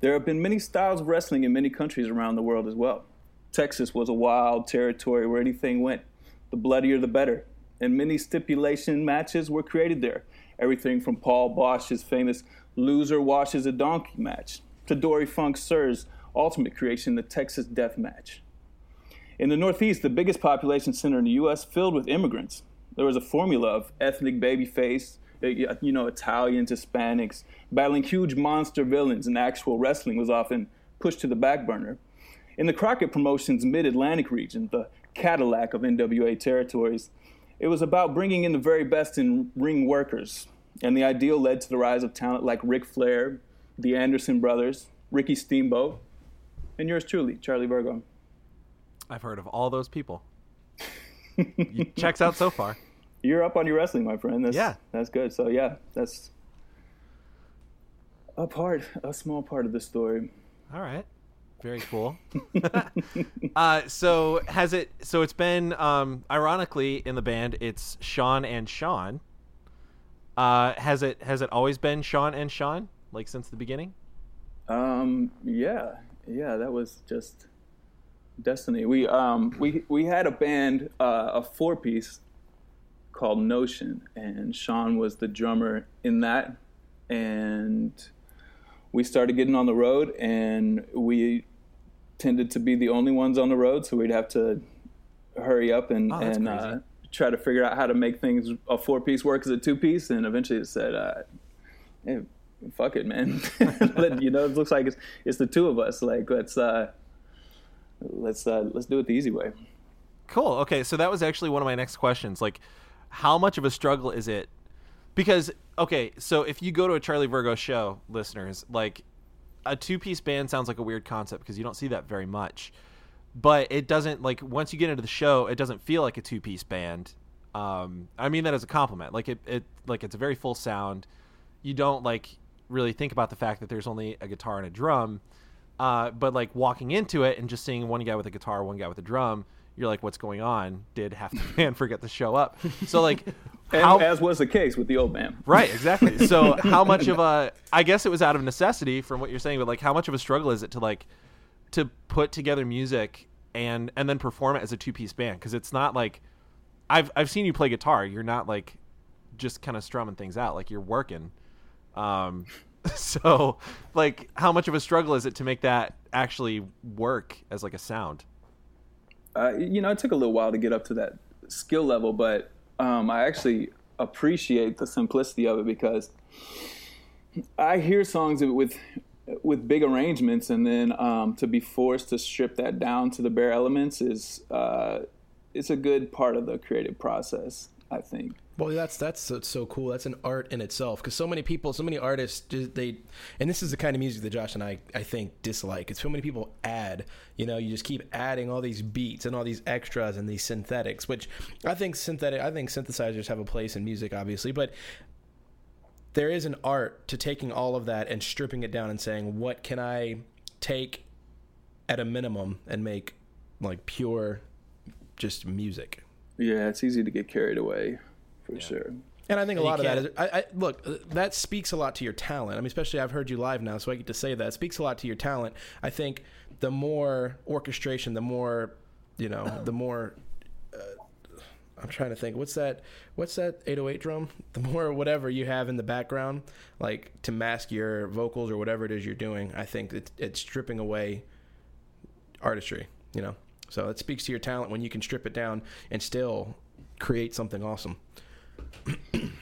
there have been many styles of wrestling in many countries around the world as well. Texas was a wild territory where anything went. The bloodier, the better. And many stipulation matches were created there. Everything from Paul Boesch's famous loser washes a donkey match to Dory Funk Sir's ultimate creation, the Texas Death Match. In the Northeast, the biggest population center in the U.S., filled with immigrants, there was a formula of ethnic babyface, uh, you know, Italians, Hispanics, battling huge monster villains, and actual wrestling was often pushed to the back burner. In the Crockett Promotions Mid Atlantic region, the Cadillac of NWA territories, it was about bringing in the very best in ring workers. And the ideal led to the rise of talent like Ric Flair, the Anderson brothers, Ricky Steamboat, and yours truly, Charlie Virgo. I've heard of all those people. You- Checks out so far. You're up on your wrestling, my friend. That's, Yeah. That's good. So, yeah, that's a part, a small part of the story. All right. Very cool. uh, so has it? So it's been, um, ironically, in the band, it's Sean and Sean. Uh, has it? Has it always been Sean and Sean, like since the beginning? Um, yeah, yeah, that was just destiny. We um we we had a band, uh, a four piece called Notion, and Sean was the drummer in that, and we started getting on the road, and we tended to be the only ones on the road, so we'd have to hurry up and Oh, and uh, try to figure out how to make things a four piece work as a two piece, and eventually it said. Uh, hey, fuck it, man. You know, it looks like it's, it's the two of us. Like, let's uh, let's uh, let's do it the easy way. Cool. Okay, so that was actually one of my next questions. Like, how much of a struggle is it? Because okay, so if you go to a Charlie Virgo show, listeners, like a two-piece band sounds like a weird concept because you don't see that very much. But it doesn't like once you get into the show, it doesn't feel like a two-piece band. Um, I mean that as a compliment. Like it, it like it's a very full sound. You don't like really think about the fact that there's only a guitar and a drum. Uh, but like walking into it and just seeing one guy with a guitar, one guy with a drum, you're like, "What's going on?" Did half the band forget to show up? So like, how? as was the case with the old man. right, exactly. So how much of a? I guess it was out of necessity from what you're saying, but like, how much of a struggle is it to like to put together music and and then perform it as a two piece band? Because it's not like I've I've seen you play guitar. You're not like just kind of strumming things out. Like you're working. Um, so like, how much of a struggle is it to make that actually work as like a sound? Uh, you know, it took a little while to get up to that skill level, but um, I actually appreciate the simplicity of it because I hear songs with with big arrangements, and then um, to be forced to strip that down to the bare elements is uh, it's a good part of the creative process. I think. Well, that's that's so, so cool. That's an art in itself because so many people, so many artists, they, and this is the kind of music that Josh and I, I think, dislike. It's so many people add. You know, you just keep adding all these beats and all these extras and these synthetics, which I think synthetic. I think synthesizers have a place in music, obviously, but there is an art to taking all of that and stripping it down and saying, what can I take at a minimum and make like pure, just music. Yeah, it's easy to get carried away, for sure. And I think a lot of that is, I, I look, uh, that speaks a lot to your talent. I mean, especially I've heard you live now, so I get to say that. It speaks a lot to your talent. I think the more orchestration, the more, you know, the more, uh, I'm trying to think, what's that, what's that 808 drum? The more whatever you have in the background, like to mask your vocals or whatever it is you're doing, I think it's, it's stripping away artistry, you know? So it speaks to your talent when you can strip it down and still create something awesome.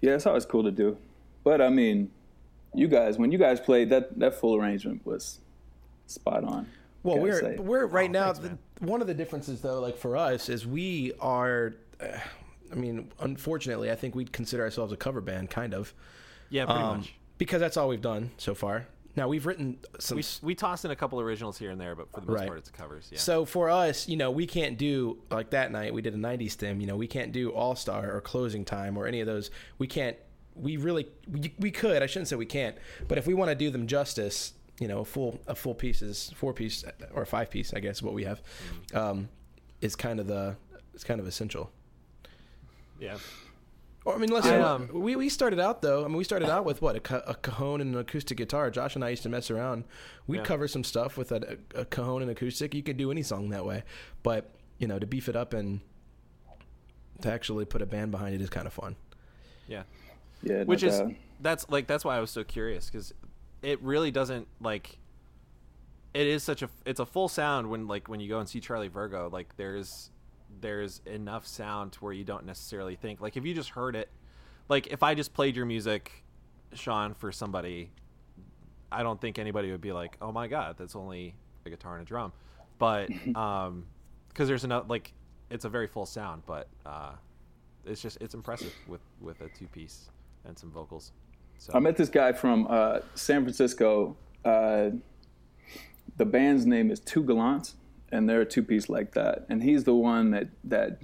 Yeah, it's always cool to do. But I mean, you guys, when you guys played, that that full arrangement was spot on. Well, we're say. we're right Oh, now. thanks, the, one of the differences, though, like for us, is we are. I mean, unfortunately, I think we'd consider ourselves a cover band, kind of, Yeah, pretty um, much. because that's all we've done so far. Now we've written some. We we toss in a couple originals here and there, but for the most Right. part, it's covers. Yeah. So for us, you know, we can't do like that night we did a '90s theme. You know, we can't do All Star or Closing Time or any of those. We can't. We really we, we could. I shouldn't say we can't, but if we want to do them justice, you know, a full a full pieces, four piece or five piece, I guess what we have, um, is kind of the it's kind of essential. Yeah. Or, I mean, listen, I, um, we, we started out though. I mean, we started out with what a, ca- a cajon and an acoustic guitar. Josh and I used to mess around. We'd Yeah. cover some stuff with a, a cajon and acoustic. You could do any song that way, but you know, to beef it up and to actually put a band behind it is kind of fun. Yeah. Yeah, Which is doubt. that's like that's why I was so curious because it really doesn't like. It is such a it's a full sound when like when you go and see Charlie Virgo like there's there's enough sound to where you don't necessarily think like if you just heard it like if I just played your music Sean for somebody I don't think anybody would be like oh my god that's only a guitar and a drum but um because there's enough like it's a very full sound but uh it's just it's impressive with with a two piece and some vocals so I met this guy from uh, San Francisco. Uh, the band's name is Two Gallants, and they're a two piece like that. And he's the one that that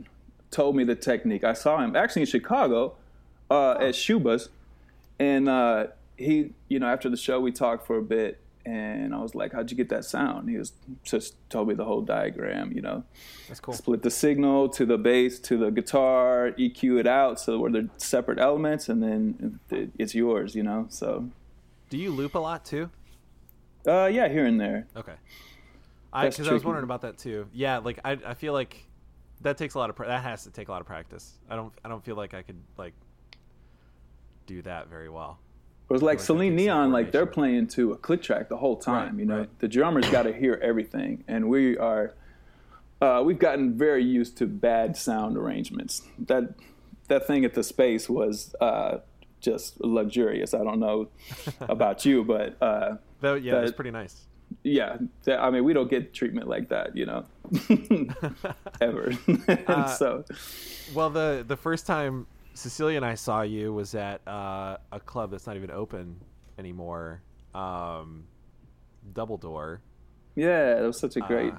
told me the technique. I saw him actually in Chicago uh, at Schubas, and uh, he, you know, after the show we talked for a bit, and I was like, "How'd you get that sound?" He was just told me the whole diagram. You know, that's cool split the signal to the bass to the guitar, EQ it out so where they're separate elements, and then it's yours. You know, so do you loop a lot too uh, yeah, here and there. okay I because I was wondering about that too yeah like I I feel like that takes a lot of pra- that has to take a lot of practice I don't I don't feel like I could like do that very well It was like like Celine Neon, like they're playing to a click track the whole time. Right, you know, right. the drummer's got to hear everything, and we are. Uh, we've gotten very used to bad sound arrangements. That that thing at the space was uh, just luxurious. I don't know about you, but uh, that yeah That- pretty nice yeah, that, I mean, we don't get treatment like that, you know, ever. And Uh, so, well the the first time Cecilia and I saw you was at uh, a club that's not even open anymore um Double Door yeah, that was such a great Uh,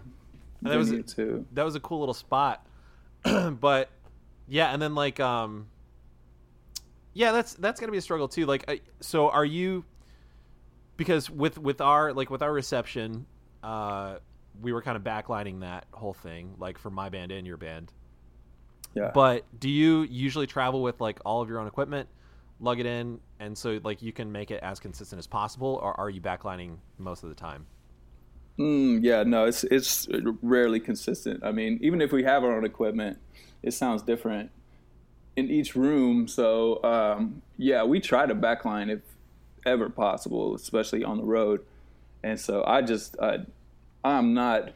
that was too. that was a cool little spot but yeah and then like um yeah that's that's gonna be a struggle too like I, so are you because with with our like with our reception uh we were kind of backlining that whole thing like for my band and your band Yeah. but do you usually travel with like all of your own equipment lug it in and so like you can make it as consistent as possible or are you backlining most of the time Mm, yeah, no, it's it's rarely consistent. I mean, even if we have our own equipment, it sounds different in each room. So um, yeah, we try to backline if ever possible, especially on the road. And so I just uh, I'm not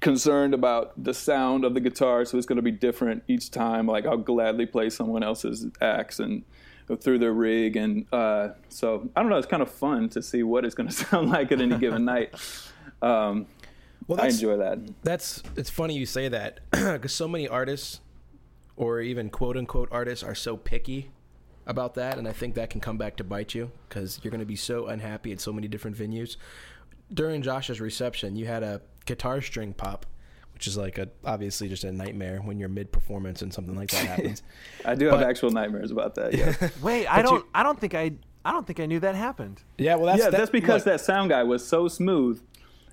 concerned about the sound of the guitar, so it's going to be different each time. Like I'll gladly play someone else's axe and through their rig, and uh, so I don't know. It's kind of fun to see what it's going to sound like at any given night. Um, Well, I enjoy that. that's it's funny you say that because so many artists or even quote unquote artists are so picky about that, and I think that can come back to bite you because you're going to be so unhappy at so many different venues. During Josh's reception, you had a guitar string pop, which is like a obviously just a nightmare when you're mid performance and something like that happens. I do have actual nightmares about that. Yeah, Wait, I don't. I don't think I. I don't think I knew that happened. yeah, well, that's yeah, that- that's because look, that sound guy was so smooth.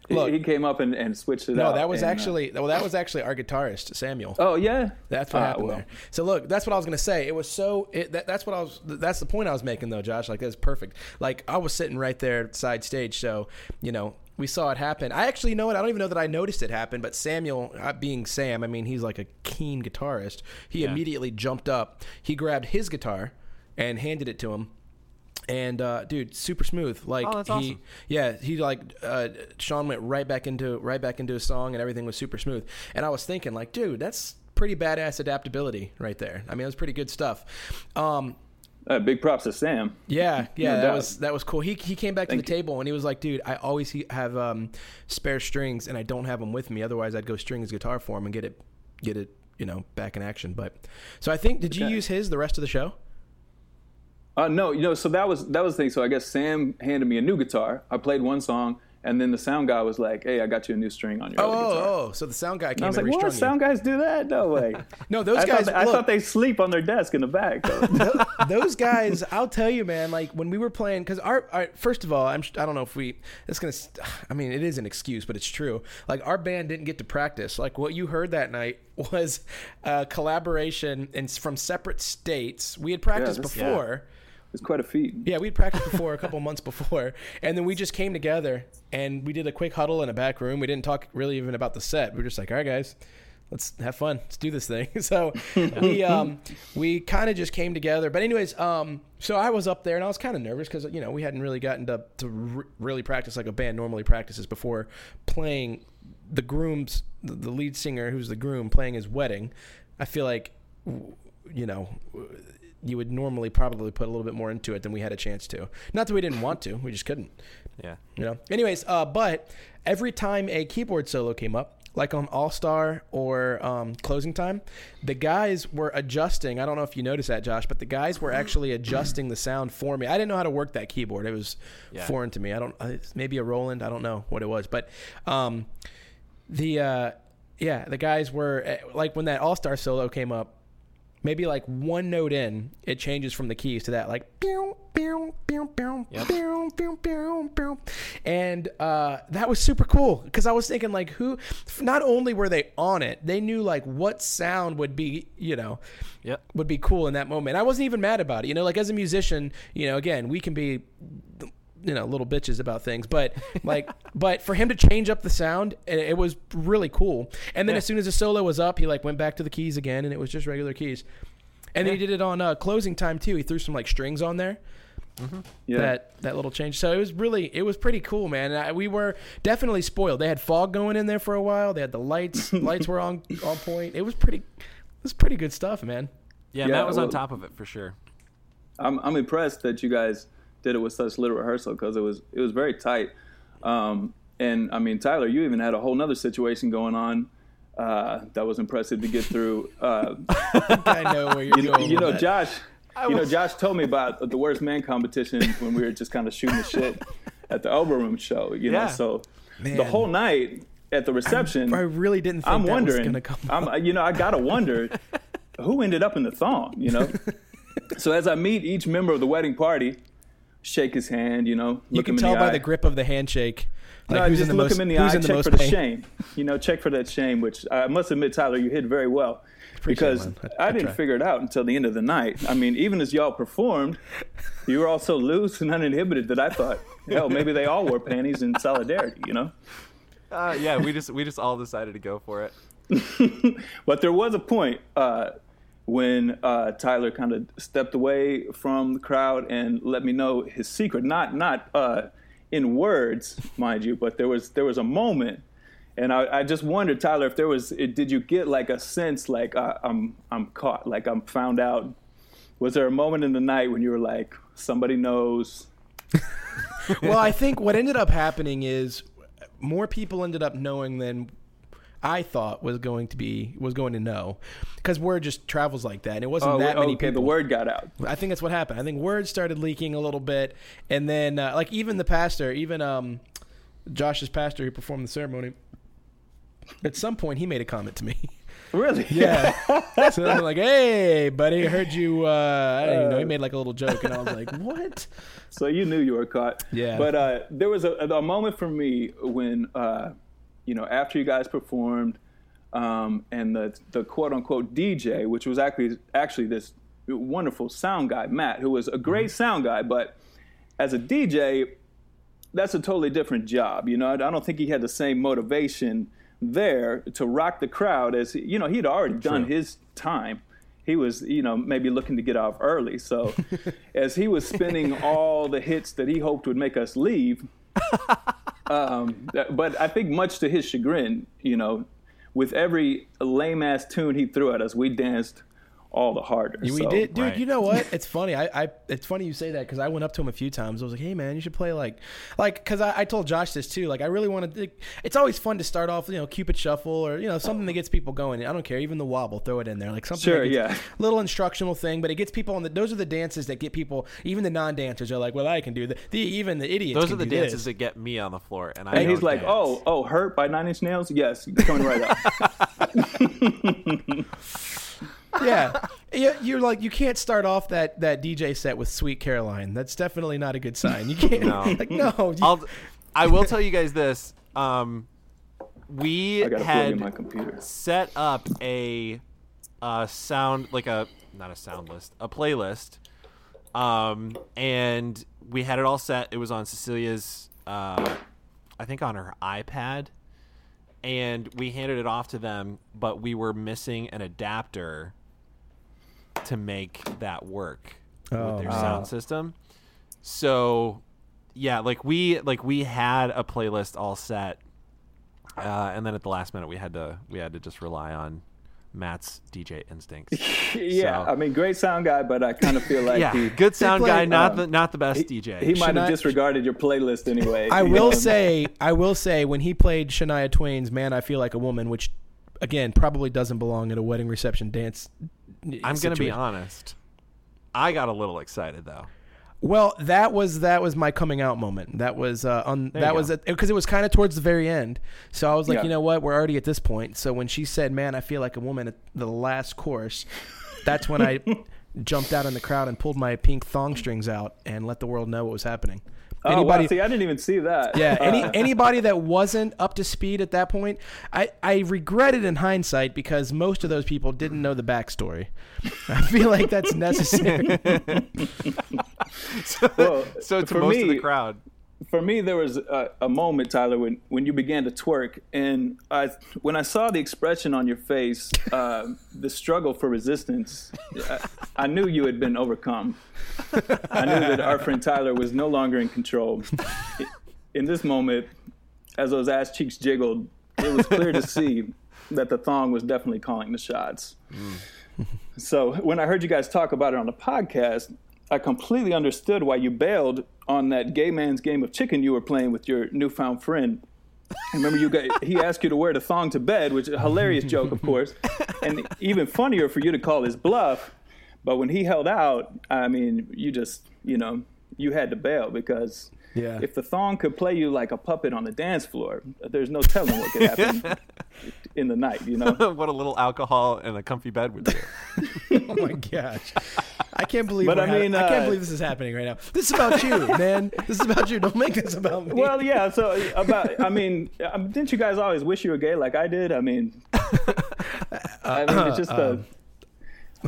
He- Look. he came up and, and switched it No, out. that was and, uh, actually well, that was actually our guitarist Samuel. oh yeah, That's what Ah, happened well. there. So look, that's what I was gonna say. It was so. It, that, that's what I was. That's the point I was making though, Josh. Like that's perfect. Like I was sitting right there side stage, so you know we saw it happen. I actually you know it. I don't even know that I noticed it happen, but Samuel, uh, being Sam, I mean he's like a keen guitarist. He Yeah. immediately jumped up. He grabbed his guitar and handed it to him. And uh, dude, super smooth. Like Oh, that's he, awesome. yeah, he like uh, Sean went right back into right back into his song, and everything was super smooth. And I was thinking, like, dude, that's pretty badass adaptability right there. I mean, it was pretty good stuff. Um, Uh, big props to Sam. yeah, yeah, No that doubt. was that was cool. He he came back Thank to the table and he was like, "Dude, I always have um, spare strings and I don't have them with me. Otherwise, I'd go string his guitar for him and get it get it you know back in action." But so I think did you Okay. use his the rest of the show? Uh, no, you know, so that was that was the thing. So I guess Sam handed me a new guitar. I played one song, and then the sound guy was like, "Hey, I got you a new string on your Oh, other guitar." oh, so the sound guy And came I was and like, "What? Sound guys do that? No way." No, those I, guys. thought, I thought they sleep on their desk in the back. those guys, I'll tell you, man. Like when we were playing, because our, our first of all, I'm I don't know if we. It's gonna. I mean, it is an excuse, but it's true. Like our band didn't get to practice. Like what you heard that night was a collaboration and from separate states. We had practiced that's- before. It's quite a feat. Yeah, we'd practiced before a couple months before, and then we just came together and we did a quick huddle in a back room. We didn't talk really even about the set. We were just like, "All right, guys, let's have fun. Let's do this thing." So we um, we kind of just came together. But anyways, um, so I was up there and I was kind of nervous because you know we hadn't really gotten to to r- really practice like a band normally practices before playing the groom's the lead singer who's the groom playing his wedding. I feel like you know you would normally probably put a little bit more into it than we had a chance to. Not that we didn't want to, we just couldn't. Yeah. You know. Anyways, uh, but every time a keyboard solo came up, like on All Star or um, Closing Time, the guys were adjusting. I don't know if you noticed that, Josh, but the guys were actually adjusting the sound for me. I didn't know how to work that keyboard; it was Yeah. foreign to me. I don't. Uh, maybe a Roland. I don't know what it was, but um, the uh, yeah, the guys were eh, like when that All Star solo came up. Maybe like one note in, it changes from the keys to that like Yep. and uh, that was super cool because I was thinking like who not only were they on it they knew like what sound would be you know Yep. would be cool in that moment I wasn't even mad about it you know like as a musician you know again we can be you know little bitches about things but like but for him to change up the sound it, it was really cool and then Yeah. as soon as the solo was up he like went back to the keys again and it was just regular keys and then he did it on uh, closing time too he threw some like strings on there Yeah. that that little change. So it was really it was pretty cool, man. I, we were definitely spoiled. They had fog going in there for a while. They had the lights. lights were on on point. It was pretty. It was pretty good stuff, man. Yeah, Yeah, Matt was on top of it for sure. I'm I'm impressed that you guys did it with such little rehearsal because it was it was very tight. Um, and I mean, Tyler, you even had a whole nother situation going on uh, that was impressive to get through. Uh, I know where you're you, going. you know, with that. Josh. You know, Josh told me about the worst man competition when we were just kind of shooting the shit at the Elbow Room show. You know, so Man. the whole night at the reception, I really didn't think I'm that wondering. going come. I'm, you know, I gotta wonder who ended up in the thong. You know, so as I meet each member of the wedding party, shake his hand. You know, you can him tell in the by eye. the grip of the handshake. Like no, who's just in the look most, him in the eye, in the check most for the pain. shame. You know, check for that shame, which I must admit, Tyler, you hit very well. Appreciate because man. I- I, I didn't try. figure it out until the end of the night. I mean, even as y'all performed, you were all so loose and uninhibited that I thought, hell, maybe they all wore panties in solidarity, you know? Uh, yeah, we just we just all decided to go for it. But there was a point uh, when uh, Tyler kind of stepped away from the crowd and let me know his secret. Not not uh, in words, mind you, but there was there was a moment, and I, I just wondered, Tyler, if there was, did you get like a sense like uh, I'm I'm caught, like I'm found out? Was there a moment in the night when you were like, somebody knows? well, I think what ended up happening is more people ended up knowing than I thought was going to be was going to know, because word just travels like that. And it wasn't Oh, that many okay, people. the word got out. I think that's what happened. I think word started leaking a little bit, and then uh, like even the pastor, even um, Josh's pastor who performed the ceremony, at some point he made a comment to me. Really? Yeah. so I'm like, hey, buddy, I heard you. Uh, I don't even know. He made like a little joke, and I was like, what? So you knew you were caught. Yeah. But uh, there was a, a moment for me when, uh, you know, after you guys performed, um, and the the quote unquote DJ, which was actually actually this wonderful sound guy, Matt, who was a great sound guy, but as a DJ, that's a totally different job. You know, I don't think he had the same motivation there to rock the crowd as you know he'd already done his time. He was, you know, maybe looking to get off early. So, as he was spinning all the hits that he hoped would make us leave, um, but I think much to his chagrin, you know, with every lame ass tune he threw at us, we danced all the harder. We So- did, dude. Right. You know what? It's funny. I, I, it's funny you say that because I went up to him a few times. I was like, "Hey, man, you should play like, like." Because I, I told Josh this too. Like, I really want to. It's always fun to start off, you know, Cupid Shuffle or you know something that gets people going. I don't care, even the wobble, throw it in there, like something. Sure, gets- yeah. Little instructional thing, but it gets people on the. Those are the dances that get people. Even the non-dancers are like, "Well, I can do the. the even the idiots." Those can are the do dances this. that get me on the floor, and I. And he's like, dance. "Oh, oh, hurt by Nine Inch Nails? Yes, coming right up." yeah. yeah, you're like you can't start off that that DJ set with Sweet Caroline. That's definitely not a good sign. You can't. No. like no. you- I'll, I will tell you guys this. Um, we I gotta plug in had my computer. set up a, uh sound like a not a sound list, a playlist. Um, and we had it all set. It was on Cecilia's, uh, I think on her iPad, and we handed it off to them. But we were missing an adapter to make that work Oh. with their sound system. So, yeah, like we like we had a playlist all set, uh, and then at the last minute we had to we had to just rely on Matt's DJ instincts. yeah, So- I mean, great sound guy, but I kind of feel like yeah, he, good sound played, guy, not um, the not the best DJ. he might Should have I- disregarded your playlist anyway. I will know? say, I will say, when he played Shania Twain's "Man, I Feel Like a Woman," which again probably doesn't belong at a wedding reception dance. I'm gonna be honest. I got a little excited though. Well, that was that was my coming out moment. That was uh, on There that was go. because it was kind of towards the very end. So I was like, Yeah. you know what, we're already at this point. So when she said, "Man, I feel like a woman," at the last chorus, that's when I jumped out in the crowd and pulled my pink thong strings out and let the world know what was happening. Oh, wow, see, I didn't even see that. Yeah, any anybody that wasn't up to speed at that point, I, I regret it in hindsight because most of those people didn't know the backstory. I feel like that's necessary. well, So to for most me, of the crowd, for me, there was a, a moment, Tyler, when, when you began to twerk, and I, when I saw the expression on your face, uh, the struggle for resistance, I, I knew you had been overcome. I knew that our friend Tyler was no longer in control. In this moment, as those ass cheeks jiggled, it was clear to see that the thong was definitely calling the shots. So when I heard you guys talk about it on the podcast, I completely understood why you bailed on that gay man's game of chicken you were playing with your newfound friend. Remember, you got, he asked you to wear the thong to bed, which is a hilarious joke, of course, and even funnier for you to call his bluff. But when he held out, I mean, you just, you know, you had to bail because Yeah. if the thong could play you like a puppet on the dance floor, there's no telling what could happen in the night, you know? what a little alcohol and a comfy bed would do. oh my gosh, I can't believe. But we're I ha- mean, I can't uh, believe this is happening right now. This is about you, man. This is about you. Don't make this about me. Well, yeah. So about, I mean, um, didn't you guys always wish you were gay like I did? I mean, I mean, it's just a.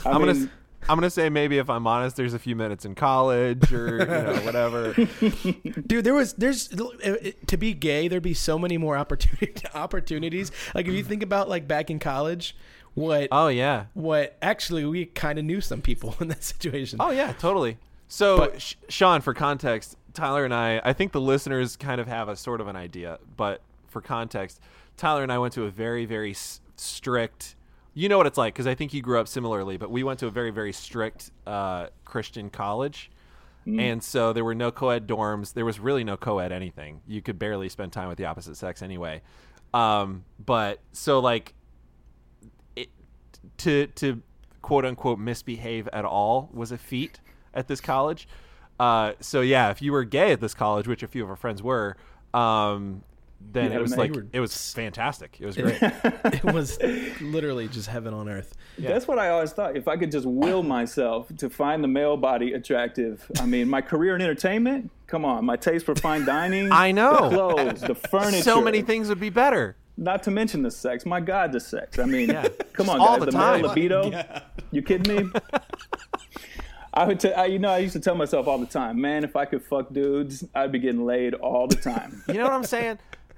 I I'm mean, gonna I'm gonna say maybe if I'm honest, there's a few minutes in college or you know whatever. dude there was there's to be gay there'd be so many more opportunity opportunities like if you think about like back in college what Oh yeah. what actually we kind of knew some people in that situation Oh yeah, totally. So, But- Sh- Sean, for context, Tyler and I, I think the listeners kind of have a sort of an idea, but for context, Tyler and I went to a very, very s- strict. You know what it's like because I think you grew up similarly, but we went to a very, very strict uh, Christian college. And so there were no co ed dorms. There was really no co ed anything. You could barely spend time with the opposite sex anyway. Um, but so like it to to quote unquote misbehave at all was a feat at this college. Uh, so yeah, if you were gay at this college, which a few of our friends were, um, then You it was man. like were- it was fantastic. It was great. it was literally just heaven on earth. That's what I always thought. If I could just will myself to find the male body attractive, I mean, my career in entertainment. Come on, my taste for fine dining. I know. the clothes, the furniture. so many things would be better. Not to mention the sex. My God, the sex. I mean, Yeah. come on, guys. the The, male libido. You kidding me? I would, t- I, you know, I used to tell myself all the time, man, if I could fuck dudes, I'd be getting laid all the time. You know what I'm saying?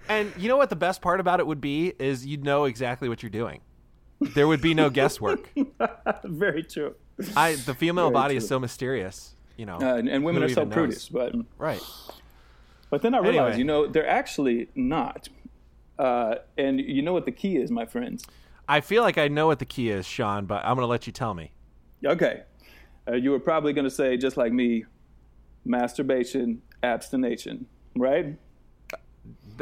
And you know what the best part about it would be is you'd know exactly what you're doing. There would be no guesswork. Very true. I the female Very body is so mysterious. You know, Uh, and, and women are so prudish, but right? But then I realized, Anyway. you know, they're actually not. Uh, and you know what the key is, my friends? I feel like I know what the key is, Sean, but I'm going to let you tell me. Okay. Uh, you were probably going to say, just like me, masturbation, abstination, right?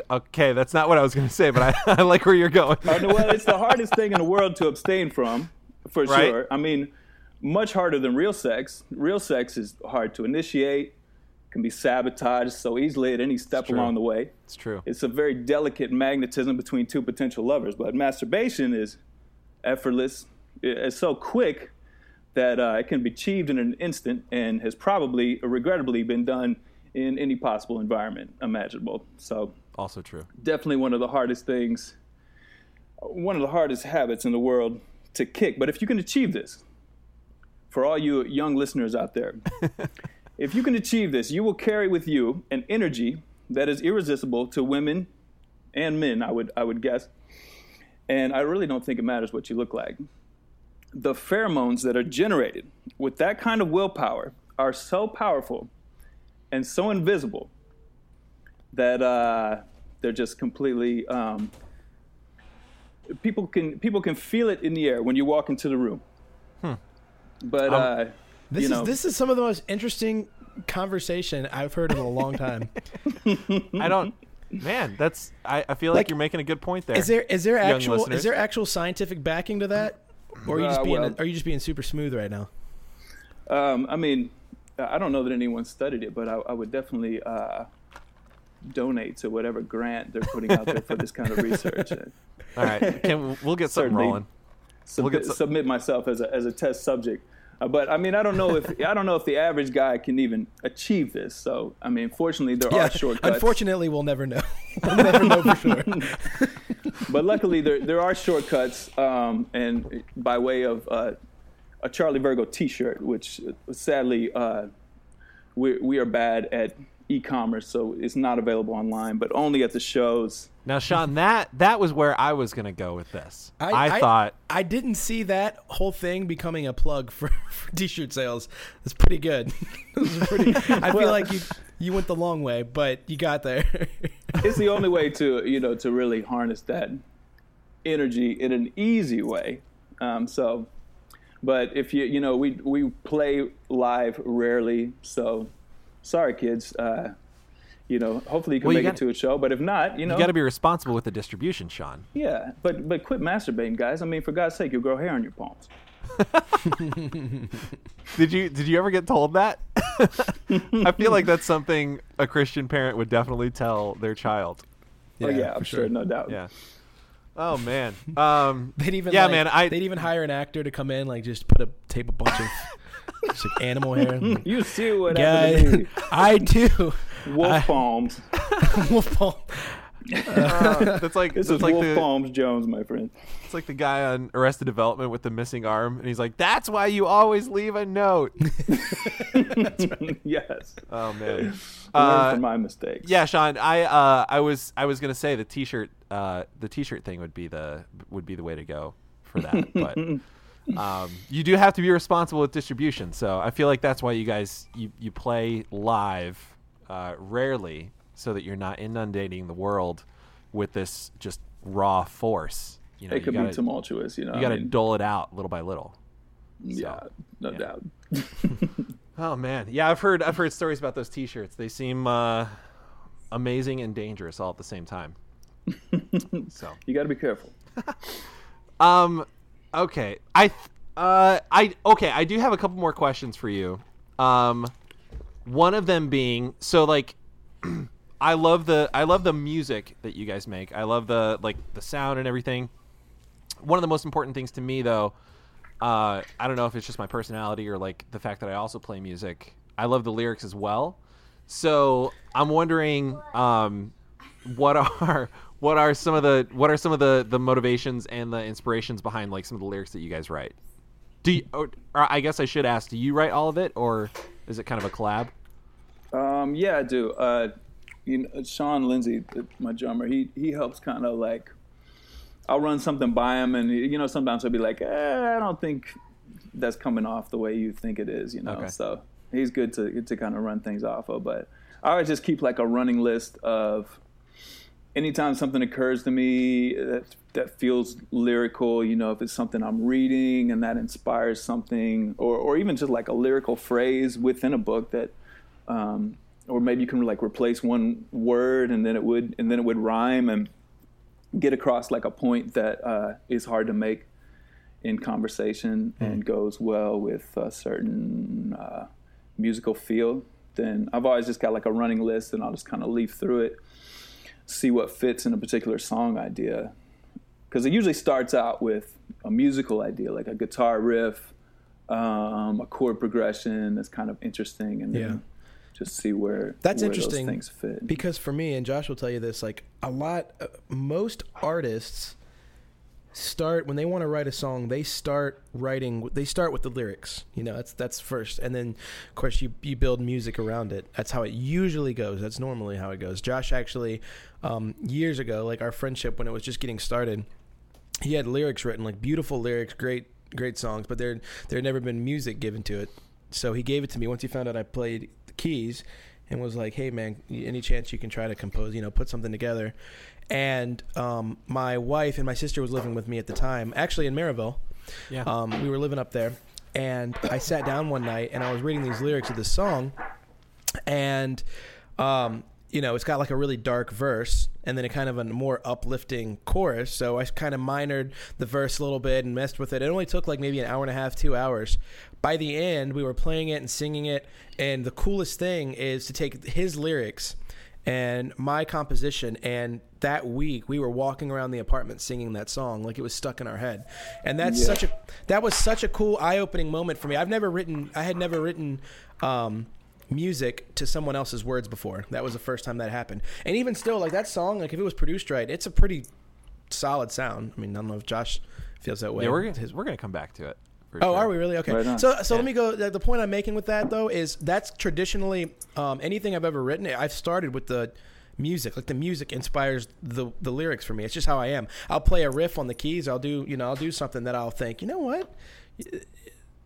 Okay, that's not what I was going to say, but I, I like where you're going. Uh, well, it's the hardest thing in the world to abstain from, for Right. sure. I mean, much harder than real sex. Real sex is hard to initiate, can be sabotaged so easily at any step along the way. It's true. it's a very delicate magnetism between two potential lovers. But masturbation is effortless. It's so quick that uh, it can be achieved in an instant and has probably, regrettably, been done in any possible environment imaginable. So Also true. definitely one of the hardest things, one of the hardest habits in the world to kick. But if you can achieve this, for all you young listeners out there, if you can achieve this, you will carry with you an energy that is irresistible to women and men, I would, I would guess. And I really don't think it matters what you look like. The pheromones that are generated with that kind of willpower are so powerful and so invisible that uh, they're just completely um, people can people can feel it in the air when you walk into the room. But uh, This you know, is this is some of the most interesting conversation I've heard in a long time. I don't. Man, that's. I, I feel like, Like, you're making a good point there. Is there is there actual listeners. is there actual scientific backing to that, or are you just Uh, being well- are you just being super smooth right now? um, I mean, I don't know that anyone studied it, but I, I would definitely uh, donate to whatever grant they're putting out there for this kind of research. All right, can, we'll get something rolling. Submit, get some- submit myself as a as a test subject. Uh, but I mean, I don't know if I don't know if the average guy can even achieve this. So I mean, fortunately, there are shortcuts. unfortunately, we'll never know. we'll never know for sure. but luckily there there are shortcuts, um, and by way of uh, a Charlie Virgo T-shirt, which sadly uh, we we are bad at e-commerce, so it's not available online, but only at the shows. Now, Sean, that that was where I was going to go with this. I, thought I didn't see that whole thing becoming a plug for, for t-shirt sales. It's pretty good. This pretty, I feel like you you went the long way, but you got there. It's the only way to you know to really harness that energy in an easy way. Um, so, but if you you know we we play live rarely, so sorry kids. Uh, you know, hopefully you can Well, you make gotta- it to a show. But if not, you know, you got to be responsible with the distribution, Sean. Yeah, but but quit masturbating, guys. I mean, for God's sake, you'll grow hair on your palms. Did you did you ever get told that? I feel like that's something a Christian parent would definitely tell their child. oh yeah, I'm for sure. no doubt. Yeah. Oh man. Um They'd even Yeah, like, man, I- they'd even hire an actor to come in, like just put a tape a bunch of just like animal hair. You see what happened to Guy, me. I do. Wolf I- palms. Wolf Paul. uh, that's like This that's is like Wolf the Palms Jones, my friend. it's like the guy on Arrested Development with the missing arm and he's like, "That's why you always leave a note." yes. Oh man. Learn Uh, from my mistakes. yeah, Sean, I uh I was I was going to say the t-shirt uh the t-shirt thing would be the would be the way to go for that, but um, you do have to be responsible with distribution. So I feel like that's why you guys you, you play live uh, rarely, so that you're not inundating the world with this just raw force. You know, It could be tumultuous, you know. you got to mean, dole it out little by little. yeah, no yeah. doubt. Oh man, yeah, I've heard I've heard stories about those T-shirts. They seem uh, amazing and dangerous all at the same time. so You got to be careful. Um, okay. I, th- uh, I okay. I do have a couple more questions for you. Um, one of them being so like, I love the I love the music that you guys make. I love the like the sound and everything. One of the most important things to me, though, uh, I don't know if it's just my personality or like the fact that I also play music. I love the lyrics as well. So I'm wondering, um, what are what are some of the what are some of the the motivations and the inspirations behind like some of the lyrics that you guys write? Do you, or, or I guess I should ask, do you write all of it, or is it kind of a collab? Um, yeah, I do. Uh, you know, Sean Lindsay, my drummer, he he helps kind of like. I'll run something by him, and you know, sometimes he'll be like, eh, "I don't think that's coming off the way you think it is," you know. Okay. So he's good to to kind of run things off of. But I always just keep like a running list of anytime something occurs to me that that feels lyrical, you know, if it's something I'm reading and that inspires something, or or even just like a lyrical phrase within a book that, um, or maybe you can like replace one word and then it would and then it would rhyme and get across like a point that uh, is hard to make in conversation and goes well with a certain uh, musical feel. Then I've always just got like a running list and I'll just kind of leaf through it see what fits in a particular song idea. Because it usually starts out with a musical idea, like a guitar riff, um, a chord progression that's kind of interesting, and then Yeah. just see where That's where interesting Those things fit. because for me and Josh will tell you this like a lot uh, most artists start when they want to write a song they start writing they start with the lyrics you know that's that's first. And then of course you you build music around it. That's how it usually goes. That's normally how it goes. Josh actually um, years ago like our friendship when it was just getting started he had lyrics written like beautiful lyrics great great songs but there there had never been music given to it. So he gave it to me. Once he found out i played the keys and was like hey man any chance you can try to compose you know put something together and um, my wife and my sister was living with me at the time actually in merrillville Yeah. um, we were living up there and i sat down one night and i was reading these lyrics of this song and um, you know, it's got like a really dark verse and then a kind of a more uplifting chorus. So I kind of minored the verse a little bit and messed with it. It only took like maybe an hour and a half, two hours. By the end, we were playing it and singing it. And the coolest thing is to take his lyrics and my composition and that week we were walking around the apartment singing that song like it was stuck in our head. And that's such a that was such a cool eye-opening moment for me. I've never written i had never written um music to someone else's words before. That was the first time that happened. And even still like that song like if it was produced right it's a pretty solid sound. I mean i don't know if josh feels that way. yeah, we're gonna, His- we're gonna come back to it. Oh, sure. are we really? Okay. Right so, so let me go. The the point I'm making with that though is that's traditionally um, anything I've ever written. I've started with the music. Like the music inspires the the lyrics for me. It's just how I am. I'll play a riff on the keys. I'll do you know I'll do something that I'll think. You know what?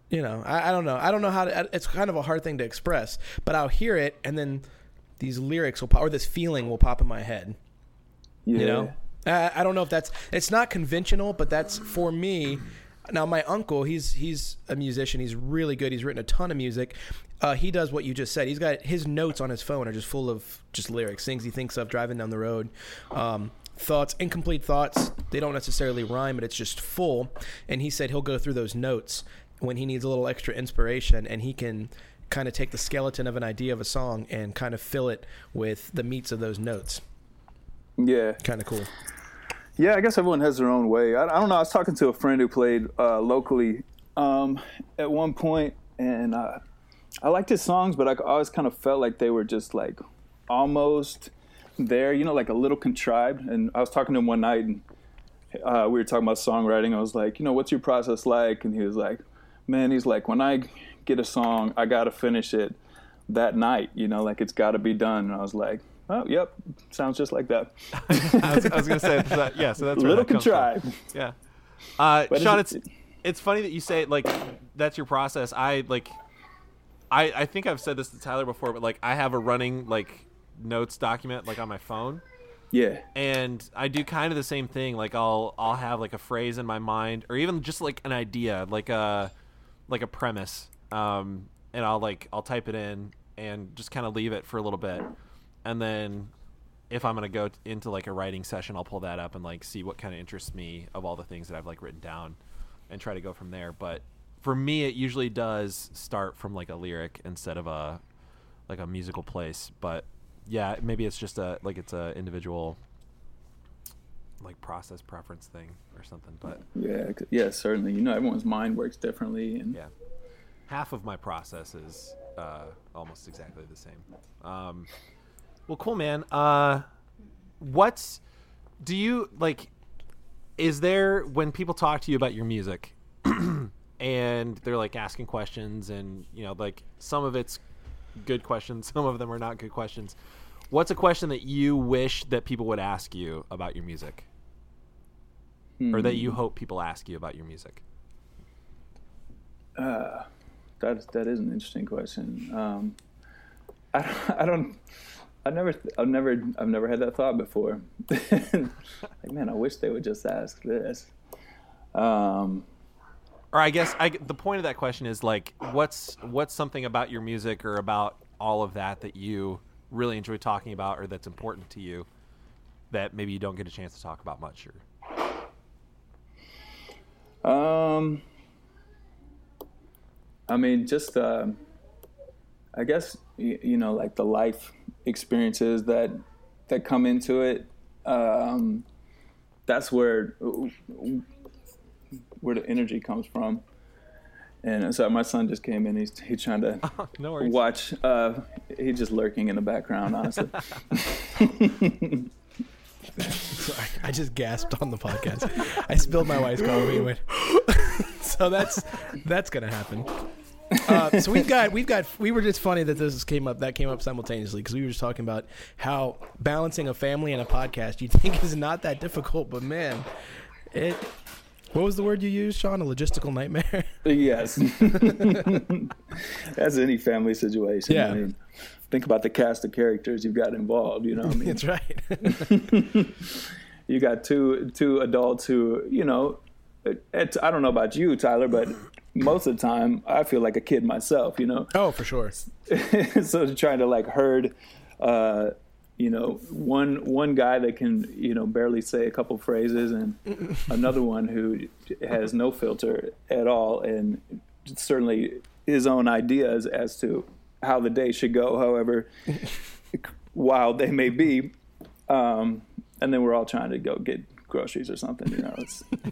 You know I, I don't know. I don't know how to. It's kind of a hard thing to express, but I'll hear it and then these lyrics will pop or this feeling will pop in my head yeah. you know I, I don't know if that's it's not conventional but that's for me now my uncle he's he's a musician. He's really good. He's written a ton of music. Uh, he does what you just said. He's got his notes on his phone are just full of just lyrics things he thinks of driving down the road um, thoughts incomplete thoughts. They don't necessarily rhyme but it's just full. And he said he'll go through those notes when he needs a little extra inspiration and he can kind of take the skeleton of an idea of a song and kind of fill it with the meats of those notes. Yeah. kind of cool Yeah, I guess everyone has their own way. I, I don't know. I was talking to a friend who played uh, locally um, at one point, and uh, I liked his songs, but I always kind of felt like they were just like almost there, you know, like a little contrived. And I was talking to him one night, and uh, we were talking about songwriting. I was like, you know, what's your process like? And he was like, man, he's like, when I get a song, I got to finish it that night, you know, like it's got to be done. And I was like, oh, yep, sounds just like that. I was, I was gonna say that, yeah. So that's a little from. contrived. Yeah. Uh, Sean, is it's it's funny that you say like that's your process. I like I I think I've said this to Tyler before, but like I have a running like notes document like on my phone. Yeah. and I do kind of the same thing. Like I'll I'll have like a phrase in my mind, or even just like an idea, like a like a premise, um, and I'll like I'll type it in and just kind of leave it for a little bit, and then if I'm gonna go t- into like a writing session, I'll pull that up and like see what kind of interests me of all the things that I've like written down, and try to go from there. But for me, it usually does start from like a lyric instead of a like a musical place. But yeah, maybe it's just a like it's a individual like process preference thing or something. But Yeah, yeah, certainly. You know, everyone's mind works differently, and yeah, half of my process is uh, almost exactly the same. Um, well, cool, man. Uh, what's do you like? Is there when people talk to you about your music, and they're like asking questions, and you know, like some of it's good questions, some of them are not good questions. What's a question that you wish that people would ask you about your music, or that you hope people ask you about your music? that that is an interesting question. Um, I, I don't. I never, I've never, I've never had that thought before. like, man, I wish they would just ask this. Um, or I guess I, the point of that question is like, what's what's something about your music or about all of that that you really enjoy talking about, or that's important to you, that maybe you don't get a chance to talk about much, or Um, I mean, just uh, I guess you, you know, like the life experiences that that come into it. Um, that's where where the energy comes from. And so my son just came in. He's he's trying to no watch. Uh, he's just lurking in the background, honestly. Sorry, I just gasped on the podcast. I spilled my wife's coffee and so that's that's gonna happen. Uh, so we've got we've got we were just funny that this came up that came up simultaneously because we were just talking about how balancing a family and a podcast you think is not that difficult, but man, it. What was the word you used, Sean? A logistical nightmare. Yes. As any family situation. Yeah. I mean, think about the cast of characters you've got involved. You know, I mean, That's right. you got two two adults who, you know, it's, I don't know about you, Tyler, but most of the time I feel like a kid myself. You know, oh, for sure. so trying to like herd, uh, you know, one one guy that can you know barely say a couple phrases, and another one who has no filter at all, and certainly his own ideas as to how the day should go, however wild they may be. Um, and then we're all trying to go get groceries or something. You know, it's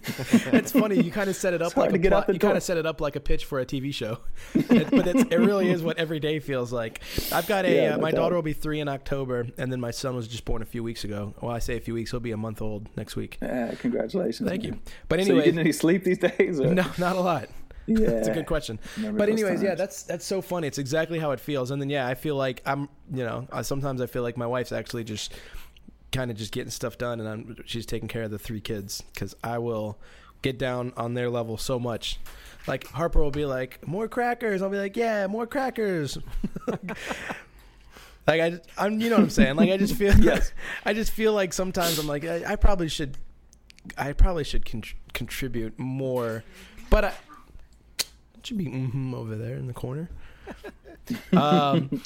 It's funny. You kind of set it up like a plot, you kind of set it up like a pitch for a TV show, It- but it's, it really is what every day feels like. I've got a Yeah, uh, my daughter will be three in October, and then my son was just born a few weeks ago. Well, I say a few weeks; he'll be a month old next week. eh, congratulations. Thank man. you. But So you anyway, getting any sleep these days? Or? no, not a lot. Yeah. It's a good question. Remember But anyways, yeah, that's that's so funny. It's exactly how it feels. And then yeah, I feel like I'm, you know, uh, sometimes I feel like my wife's actually just kind of just getting stuff done, and I'm, she's taking care of the three kids because I will get down on their level so much. Like Harper will be like, "More crackers." I'll be like, "Yeah, more crackers." like I, I'm, you know what I'm saying? Like I just feel, Yes. I just feel like sometimes I'm like, I, I probably should, I probably should con- contribute more, but I it should be mm over there in the corner. um,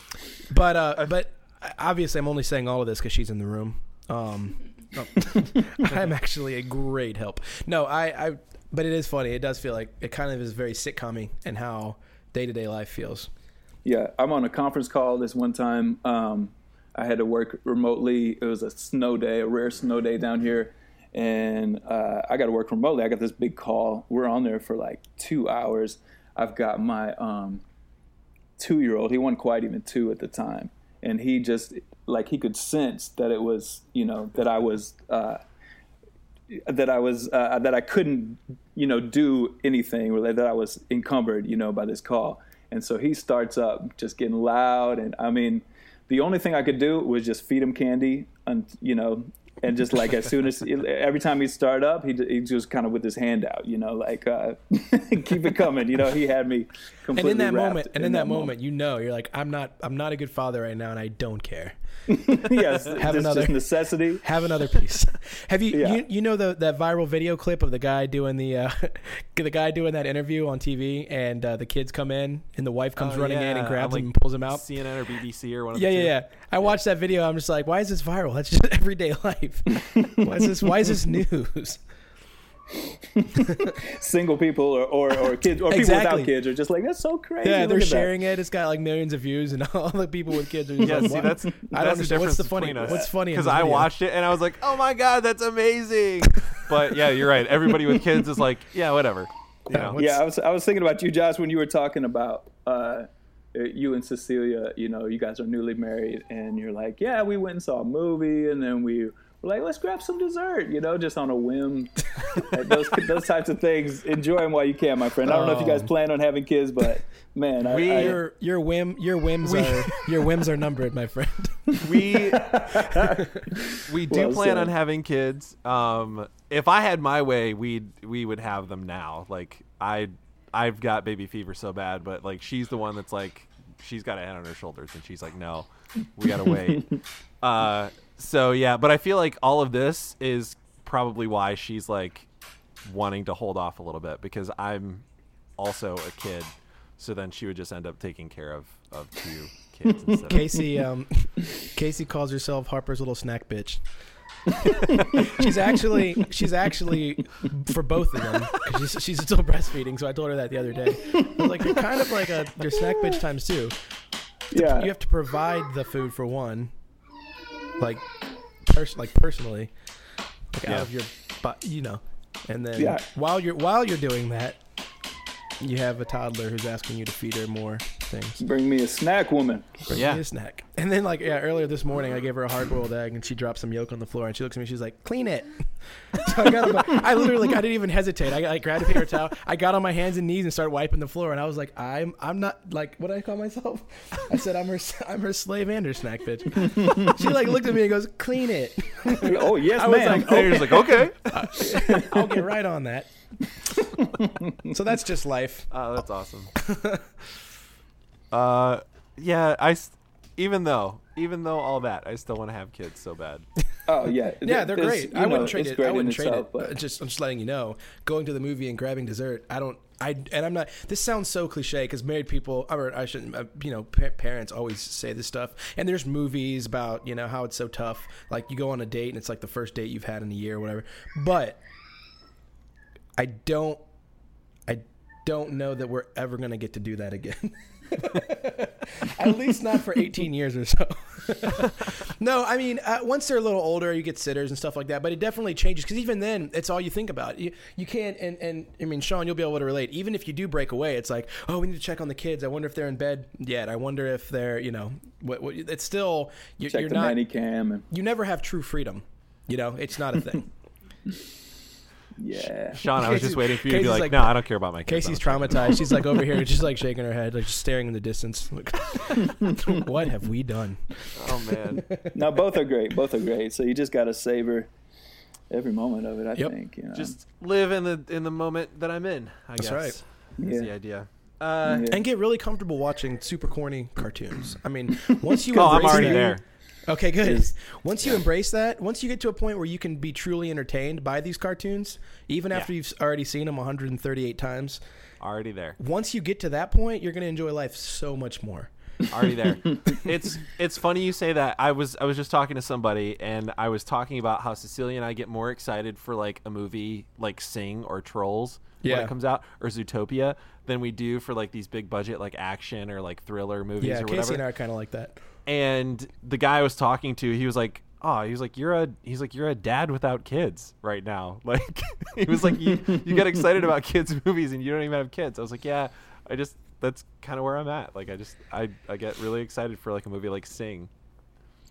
but uh, but obviously, I'm only saying all of this because she's in the room. Um, oh, I'm actually a great help. No, I, I, but it is funny. It does feel like it kind of is very sitcom and how day to day life feels. Yeah, I'm on a conference call this one time. Um, I had to work remotely. It was a snow day, a rare snow day down here. And uh, I got to work remotely. I got this big call. We're on there for like two hours. I've got my um, two year old. He wasn't quite even two at the time. And he just, like, he could sense that it was, you know, that I was. Uh, that I was uh, that I couldn't, you know, do anything or that I was encumbered, you know, by this call. And so he starts up, just getting loud, and I mean, the only thing I could do was just feed him candy, and you know, and just like as soon as every time he start up, he he just kind of with his hand out, you know, like uh, keep it coming. You know, he had me And in that moment, and in, that, moment, you know, you're like, I'm not, I'm not a good father right now, and I don't care. yes, Have another- just necessity. Have another piece. Have you, Yeah. you, you know, the that viral video clip of the guy doing the, uh, the guy doing that interview on TV, and uh, the kids come in, and the wife comes Oh, running in and grabs on, him and pulls him out. CNN or BBC or one of Yeah, the yeah, two. yeah. I watched that video. I'm just like, why is this viral? That's just everyday life. why is this? Why is this news? Single people or, or, or kids or people without kids are just like that's so crazy. Yeah, Look they're at that." sharing it. It's got like millions of views, and all the people with kids are just Yeah, like, see, what? that's I that's don't the understand. difference What's the funny? between us. What's funny? Because I watched it and I was like, "Oh my god, that's amazing!" but yeah, you're right. Everybody with kids is like, "Yeah, whatever." You Yeah, know? Yeah, I was I was thinking about you, Josh, when you were talking about uh, you and Cecilia. You know, you guys are newly married, and you're like, yeah, we went and saw a movie, and then we were like, let's grab some dessert. You know, just on a whim. Like, those those types of things. Enjoy them while you can, my friend. I don't know if you guys Oh. plan on having kids, but man, I, We- I, Your your whim your whims are your whims are numbered, my friend. we we do Well plan said. on having kids. Um, if I had my way, we we would have them now. Like I I've got baby fever so bad, but like she's the one that's like she's got a head on her shoulders, and she's like, no, we gotta wait. uh, so yeah, but I feel like all of this is probably why she's like wanting to hold off a little bit because I'm also a kid. So then she would just end up taking care of of two kids instead Casey um Casey calls herself Harper's little snack bitch. she's actually she's actually for both of them 'cause she's, she's still breastfeeding. So I told her that the other day. I was like, you're kind of like a your snack bitch times two. yeah. You have to provide the food for one, like pers- like personally, like Yeah. out of your, but you know, and then Yeah. while you're while you're doing that, you have a toddler who's asking you to feed her more things. Bring me a snack, woman. Bring Yeah. me a snack. And then like yeah, earlier this morning I gave her a hard boiled egg and she dropped some yolk on the floor and she looks at me she's like, "Clean it." so I got on my, I literally like, I didn't even hesitate. I, I grabbed a paper towel. I got on my hands and knees and started wiping the floor and I was like, "I'm I'm not like what do I call myself?" I said, "I'm her I'm her slave and her snack bitch." she like looked at me and goes, "Clean it." oh yes, I was ma'am. like, And you're like, okay. I'll get right on that. so that's just life. Oh, that's awesome. Uh, yeah, I s- even though even though all that, I still want to have kids so bad. oh yeah, Yeah, they're great. I know, wouldn't trade it. I wouldn't trade itself, it. but- But just I'm just letting you know, going to the movie and grabbing dessert. I don't. I and I'm not. This sounds so cliche because married people, or I shouldn't. Uh, you know, pa- parents always say this stuff. And there's movies about you know how it's so tough. Like you go on a date and it's like the first date you've had in a year or whatever. But I don't. I don't know that we're ever gonna get to do that again. At least not for 18 years or so. no, I mean, uh, once they're a little older, you get sitters and stuff like that. But it definitely changes because even then, it's all you think about. You, you can't, and, and I mean, Sean, you'll be able to relate. Even if you do break away, it's like, oh, we need to check on the kids. I wonder if they're in bed yet. I wonder if they're, you know, what, what it's still, you're, Check you're the not, cam and you never have true freedom. You know, it's not a thing. yeah. Sean, I was just waiting for you to be like, like- no, I don't care about my kids. Casey's I don't care." traumatized. She's like over here, just like shaking her head, like just staring in the distance. Like, what have we done? Oh man, No, both are great. Both are great. So you just got to savor every moment of it. I Yep. think. You know? just live in the in the moment that I'm in. I That's guess. right. Is Yeah. the idea. Uh, Yeah. and get really comfortable watching super corny cartoons. I mean, once you oh, I'm already that- there. Okay, good. Is- Once you embrace that, once you get to a point where you can be truly entertained by these cartoons, even Yeah. after you've already seen them 138 times, Already there. once you get to that point, you're going to enjoy life so much more. already there. it's it's funny you say that. I was I was just talking to somebody and I was talking about how Cecilia and I get more excited for like a movie like Sing or Trolls when it comes out or Zootopia than we do for like these big budget like action or like thriller movies Yeah, or Casey whatever. and I are kind of like that. And the guy I was talking to, he was like, "Oh, he was like, you're a he's like you're a dad without kids right now." Like he was like, "You you get excited about kids movies and you don't even have kids." I was like, "Yeah, I just that's kind of where I'm at. Like I just I I get really excited for like a movie like Sing."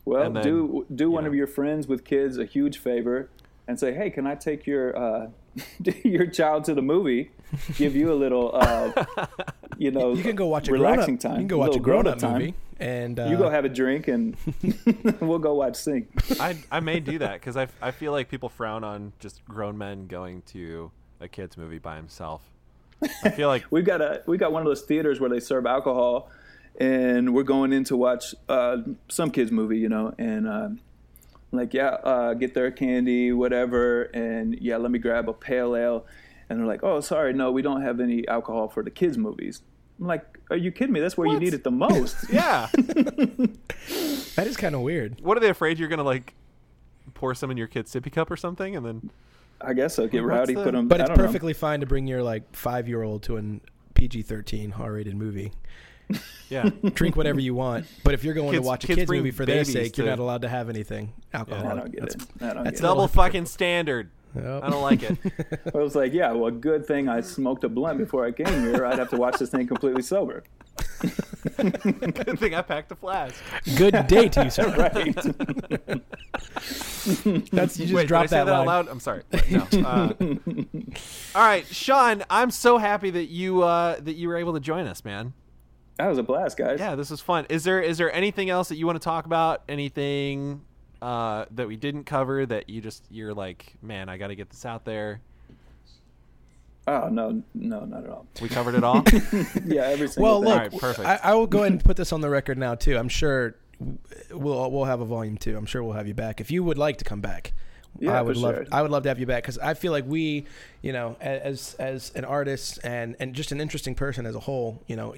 Well, then, do do one you of your friends with kids a huge favor and say, "Hey, can I take your uh, your child to the movie? Give you a little, uh, you know, You can go watch a relaxing grown-up, time. You can go watch a little grown-up movie and uh, You go have a drink, and we'll go watch Sing. I I may do that because I, I feel like people frown on just grown men going to a kids movie by himself. I feel like We've got a we got one of those theaters where they serve alcohol, and we're going in to watch uh, some kids movie, you know, and uh, like yeah, uh, get their candy, whatever, and yeah, let me grab a pale ale, and they're like, oh, sorry, no, we don't have any alcohol for the kids movies. I'm like, are you kidding me? That's where you need it the most. yeah. that is kind of weird. what are they afraid you're gonna like pour some in your kid's sippy cup or something and then I guess so. Get What's rowdy, the- put them. But it's don't know. perfectly fine to bring your like five year old to an PG thirteen R rated movie. yeah. Drink whatever you want. But if you're going Kids- to watch a kids kids movie for their babies sake, you're not allowed to have anything alcohol. I don't get That's- it. I don't that's get it. Double fucking standard. Yep. I don't like it. I was like, yeah, well, good thing I smoked a blunt before I came here. I'd have to watch this thing completely sober. Good thing I packed a flask. Good day to you, sir. Right. That's you just Wait, dropped did I say that, that out loud? I'm sorry. Wait, no. Uh, all right, Sean. I'm so happy that you uh, that you were able to join us, man. that was a blast, guys. Yeah, this was fun. Is there is there anything else that you want to talk about? Anything uh, that we didn't cover that you just you're like, man, I got to get this out there. Oh no, no, not at all. We covered it all. Yeah, every single Well, thing. look, Alright, perfect. I, I will go ahead and put this on the record now too. I'm sure we'll we'll have a volume two. I'm sure we'll have you back if you would like to come back. Yeah, I would for love sure. I would love to have you back because I feel like we, you know, as as an artist and and just an interesting person as a whole, you know,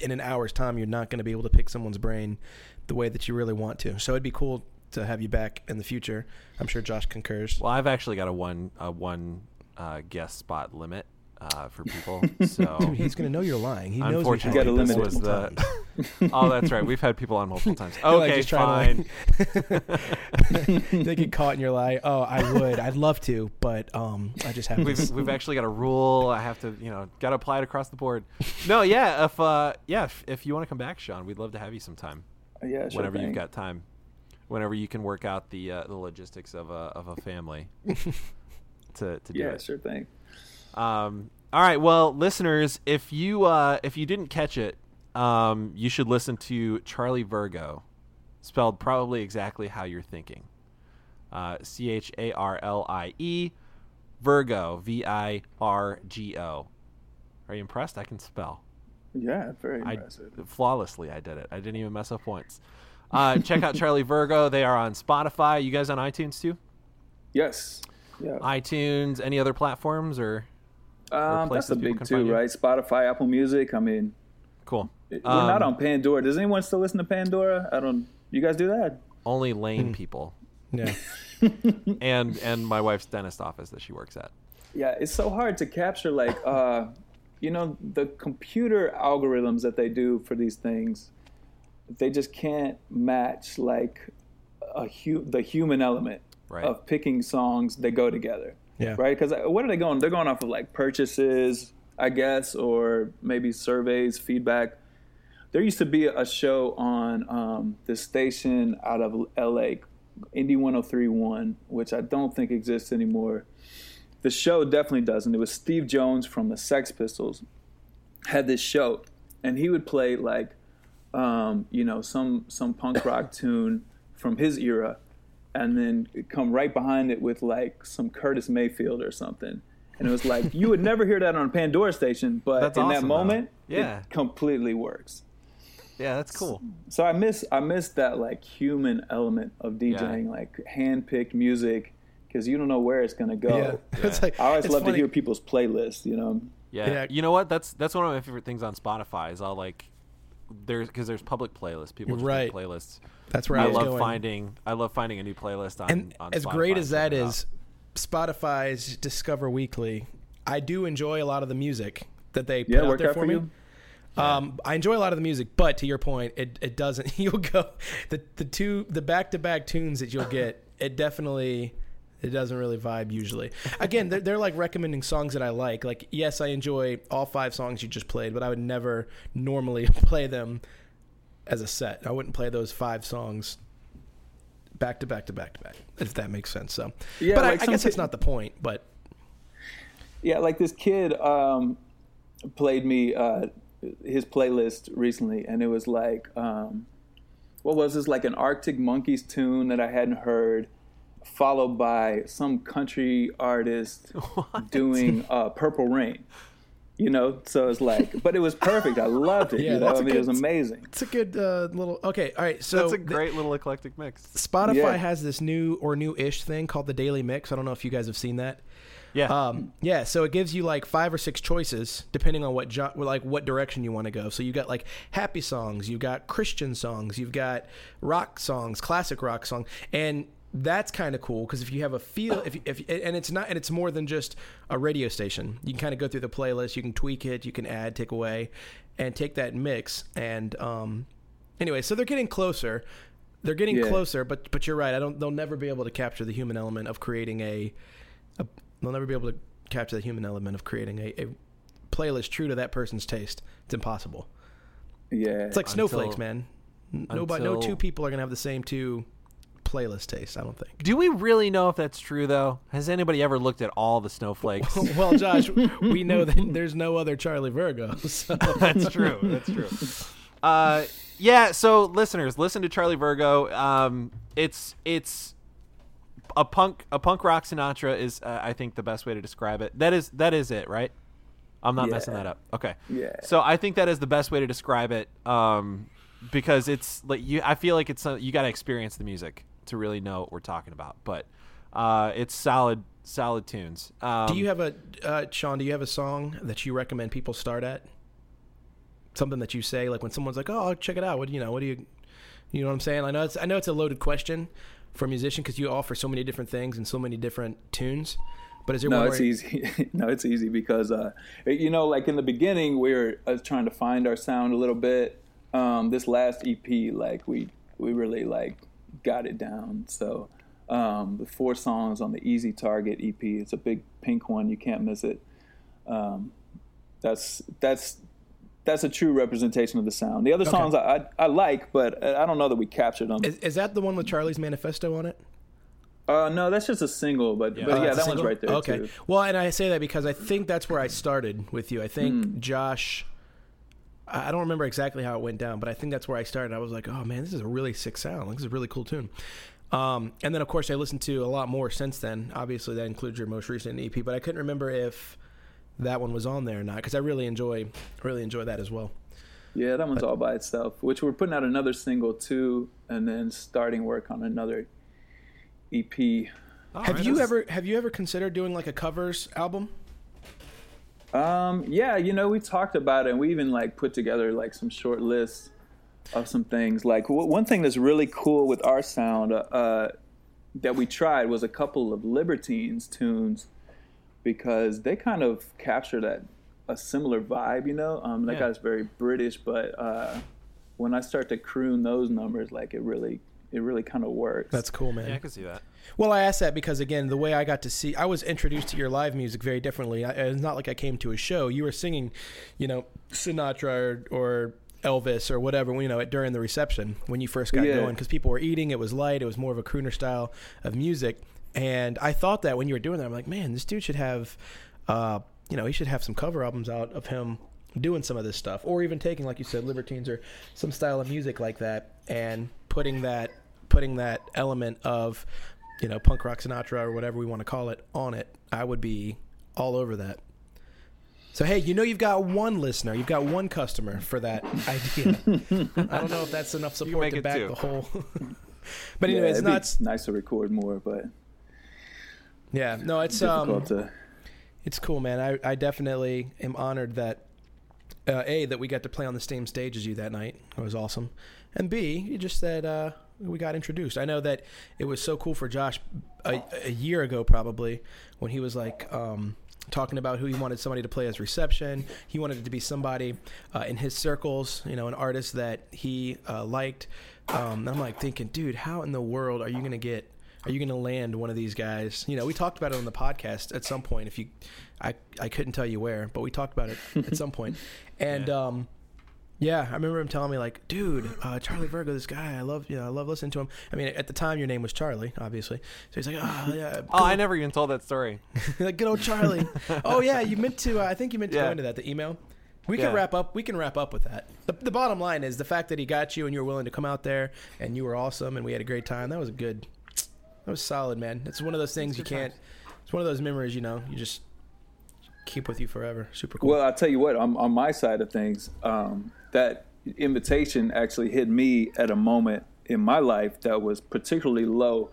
in an hour's time you're not going to be able to pick someone's brain the way that you really want to. So it'd be cool to have you back in the future. I'm sure Josh concurs. well, I've actually got a one a one uh, guest spot limit uh, for people. So Dude, he's going to know you're lying. He knows You gotta this limit was it. the. oh, that's right. We've had people on multiple times. You're, like, Okay, just trying fine. they get caught in your lie. Oh, I would. I'd love to, but um, I just have we've this. we've actually got a rule. I have to, you know, got to apply it across the board. No, yeah, if uh, yeah, if, if you want to come back, Sean, we'd love to have you sometime. yeah, sure whenever thing. you've got time, whenever you can work out the uh, the logistics of a of a family to to do Yeah, it. sure thing. Um, all right, well, listeners, if you uh, if you didn't catch it, um, you should listen to Charlie Virgo, spelled probably exactly how you're thinking. Uh, C H A R L I E, Virgo, V I R G O. Are you impressed? I can spell. Yeah, very I impressive. flawlessly. I did it. I didn't even mess up once. Uh, check out Charlie Virgo. They are on Spotify. You guys on iTunes too? yes. Yeah. iTunes, any other platforms or Um, that's places the big two, right? Spotify, Apple Music. I mean, cool? we're not Um, on Pandora. Does anyone still listen to Pandora? I don't. You guys do that? only lane people yeah. and and my wife's dentist office that she works at. Yeah, it's so hard to capture like uh you know the computer algorithms that they do for these things they just can't match like a hu- the human element Right. of picking songs that go together. Yeah. Right? Cuz what are they going? They're going off of like purchases, I guess, or maybe surveys, feedback. There used to be a show on um, this station out of LA, Indie 1031, which I don't think exists anymore the show definitely doesn't. It was Steve Jones from the Sex Pistols had this show, and he would play like, um, you know, some some punk rock tune from his era, and then come right behind it with like some Curtis Mayfield or something. And it was like you would never hear that on a Pandora station, but That's in awesome, that though. moment, Yeah. it completely works. Yeah, that's cool. So I miss I miss that like human element of DJing, like hand picked music, because you don't know where it's gonna go. Yeah. It's like I always love funny. to hear people's playlists. You know, Yeah. Yeah. You know what? That's that's one of my favorite things on Spotify. Is I'll like there's because there's public playlists. People just Right. make playlists. That's where I I was love going. finding I love finding a new playlist on. and on as Spotify great as that checking it is, Spotify's Discover Weekly, I do enjoy a lot of the music that they put out there out for for me. you? Um, I enjoy a lot of the music, but to your point, it, it doesn't. You'll go the the two the back to back tunes that you'll get. It definitely it doesn't really vibe usually. Again, they're, they're like recommending songs that I like. Like yes, I enjoy all five songs you just played, but I would never normally play them as a set. I wouldn't play those five songs back to back to back to back. If that makes sense. So, Yeah, but like I, I guess that's not the point. But yeah, like this kid um, played me uh, his playlist recently, and it was like um, what was this like an Arctic Monkeys tune that I hadn't heard, followed by some country artist doing uh, Purple Rain. You know, so it's like, but it was perfect. I loved it. Yeah, you know, that's I a mean, it was amazing. It's a good uh, little. Okay, all right. So That's a th- great little eclectic mix. Spotify Yeah. has this new or new-ish thing called the Daily Mix. I don't know if you guys have seen that. Yeah. Um, yeah, so it gives you like five or six choices depending on what jo- like what direction you want to go. So you got like happy songs, you've got Christian songs, you've got rock songs, classic rock song, and that's kind of cool because if you have a feel, if if and it's not and it's more than just a radio station. You can kind of go through the playlist, you can tweak it, you can add, take away, and take that mix. And um, anyway, so they're getting closer. They're getting Yeah. closer, but but you're right. I don't. They'll never be able to capture the human element of creating a a, they'll never be able to capture the human element of creating a, a playlist true to that person's taste. It's impossible. Yeah, It's like Until- snowflakes, man. Nobody, no two people are gonna have the same two playlist taste. I don't think. Do we really know if that's true though? Has anybody ever looked at all the snowflakes? well, Josh, we know that there's no other Charlie Virgo. So. That's true. That's true. Uh, yeah. So, listeners, listen to Charlie Virgo. Um, it's it's a punk a punk rock Sinatra is uh, I think the best way to describe it. That is that is it, right? I'm not messing that up. Okay. Yeah. So I think that is the best way to describe it. Um, because it's like you. I feel like it's uh, you got to experience the music to really know what we're talking about. But uh, it's solid solid tunes. Um, do you have a uh, Sean? Do you have a song that you recommend people start at? Something that you say, like when someone's like, "Oh, check it out." What do you know? What do you, you know what I'm saying? I know it's I know it's a loaded question for a musician because you offer so many different things and so many different tunes. But is there no, one it's where- easy. no, it's easy because uh, you know, like in the beginning, we were uh, trying to find our sound a little bit. Um, this last EP, like we we really like got it down. So um, the four songs on the Easy Target EP. It's a big pink one. You can't miss it. Um, that's that's that's a true representation of the sound. The other songs I, I I like, but I don't know that we captured them. Is, is that the one with Charlie's Manifesto on it? Uh, no, that's just a single, but but Oh, yeah, that's that one's right there Okay. too. Well, and I say that because I think that's where I started with you. I think Hmm. Josh. I I don't remember exactly how it went down, but I think that's where I started. I was like, "Oh man, this is a really sick sound. Like, this is a really cool tune." Um, and then, of course, I listened to a lot more since then. Obviously, that includes your most recent EP, but I couldn't remember if that one was on there or not because I really enjoy, really enjoy that as well. Yeah, that one's all by itself. Which we're putting out another single too, and then starting work on another E EP. have you ever have you ever considered doing like a covers album? Um, yeah, you know, we talked about it, and we even like put together like some short lists of some things. Like w- one thing that's really cool with our sound uh, uh, that we tried was a couple of Libertines tunes because they kind of capture that a similar vibe. You know, um, that Yeah. guy's very British, but uh, when I start to croon those numbers, like it really, it really kind of works. That's cool, man. Yeah, I can see that. Well, I asked that because again, the way I got to see, I was introduced to your live music very differently. I, it's not like I came to a show. You were singing, you know, Sinatra or, or Elvis or whatever, you know, during the reception when you first got Yeah. going, because people were eating. It was light. It was more of a crooner style of music, and I thought that when you were doing that, I'm like, man, this dude should have, uh, you know, he should have some cover albums out of him doing some of this stuff, or even taking, like you said, Libertines or some style of music like that, and putting that putting that element of you know, punk rock Sinatra or whatever we want to call it on it, I would be all over that. So hey, you know you've got one listener, you've got one customer for that idea. I don't know if that's enough support to back two. the whole. but Yeah, anyway, it's not. nice to record more, but Yeah, no, it's um, to. it's cool, man. I I definitely am honored that uh, a that we got to play on the same stage as you that night. It was awesome, and b you just said uh, we got introduced. I know that it was so cool for Josh a, a year ago, probably when he was like. Um, Talking about who he wanted somebody to play as reception, he wanted it to be somebody uh, in his circles, you know, an artist that he uh, liked. Um, I'm like thinking, dude, how in the world are you gonna get are you going to land one of these guys? You know, we talked about it on the podcast at some point. If you, I, I couldn't tell you where, but we talked about it at some. And Yeah. um, yeah, I remember him telling me like, dude, uh, Charlie Virgo, this guy, I love, you know, I love listening to him. I mean, at the time, your name was Charlie, obviously. So he's like, oh yeah, Oh, I never even told that story. like good old Charlie. oh yeah, you meant to. Uh, I think you meant to go Yeah. into that. The email. We Yeah. can wrap up. We can wrap up with that. The, the bottom line is the fact that he got you and you were willing to come out there and you were awesome and we had a great time. That was a good. That was solid, man. It's one of those things you can't. times. It's one of those memories, you know. You just keep with you forever. Super cool. Well, I'll tell you what, on, on my side of things, um, that invitation actually hit me at a moment in my life that was particularly low.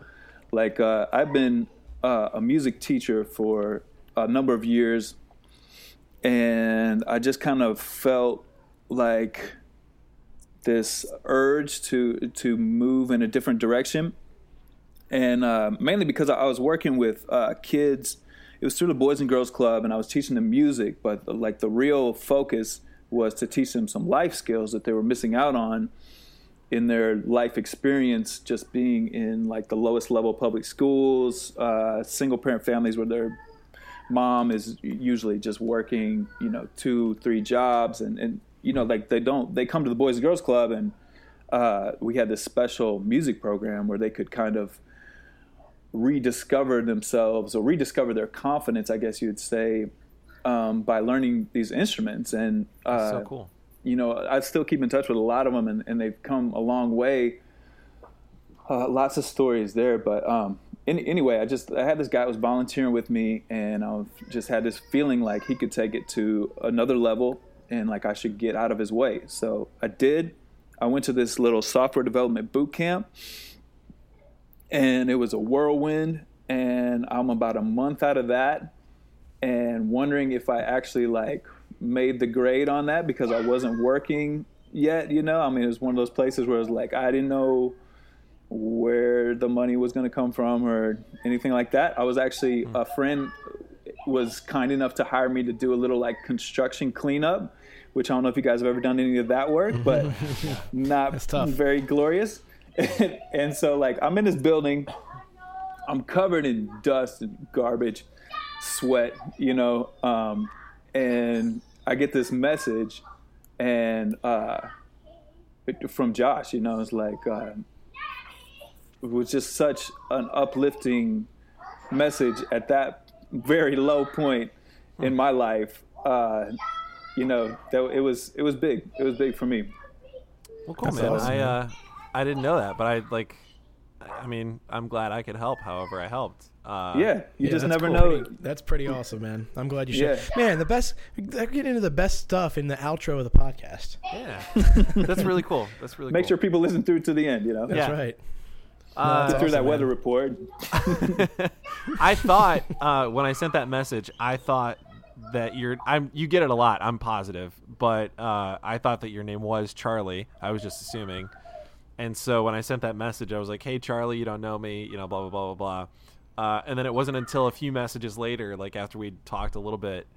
Like, uh, I've been uh, a music teacher for a number of years, and I just kind of felt like this urge to to move in a different direction and uh, mainly because I was working with uh, kids. It was through the Boys and Girls Club, and I was teaching them music. But like the real focus was to teach them some life skills that they were missing out on in their life experience, just being in like the lowest level public schools, uh, single parent families where their mom is usually just working, you know, two, three jobs, and and you know, like they don't they come to the Boys and Girls Club and uh, we had this special music program where they could kind of rediscover themselves or rediscover their confidence, I guess you'd say, um, by learning these instruments. And uh, so cool. you know, I still keep in touch with a lot of them, and, and they've come a long way. Uh, lots of stories there, but um, any, anyway, I just I had this guy who was volunteering with me, and I just had this feeling like he could take it to another level, and like I should get out of his way. So I did. I went to this little software development boot camp, and it was a whirlwind. And I'm about a month out of that, and wondering if I actually like made the grade on that because I wasn't working yet. You know, I mean, it was one of those places where it was like I didn't know where the money was going to come from or anything like that. I was actually mm-hmm. a friend was kind enough to hire me to do a little like construction cleanup, which I don't know if you guys have ever done any of that work, but mm-hmm. not very glorious. And, and so like I'm in this building, I'm covered in dust and garbage, sweat, you know, um, and I get this message, and uh, from Josh, you know, it's like uh, it was just such an uplifting message at that very low point in my life. Uh, you know, that it was it was big. It was big for me. Well, cool, That's man. awesome, I man. I didn't know that, but I like. I mean, I'm glad I could help. However, I helped. Uh, Yeah, you Yeah, just never cool. know. Pretty- that's pretty awesome, man. I'm glad you shared. Yeah. Man, the best. I get into the best stuff in the outro of the podcast. Yeah, that's really cool. That's really Make cool. sure people listen through to the end. You know, That's Yeah. right. Uh, that's through awesome, that man. weather report. I thought uh, when I sent that message, I thought that your I'm you get it a lot. I'm positive, but uh, I thought that your name was Charlie. I was just assuming, and so when I sent that message, I was like, "Hey, Charlie, you don't know me, you know, blah blah blah blah blah." Uh, and then it wasn't until a few messages later, like after we talked a little bit,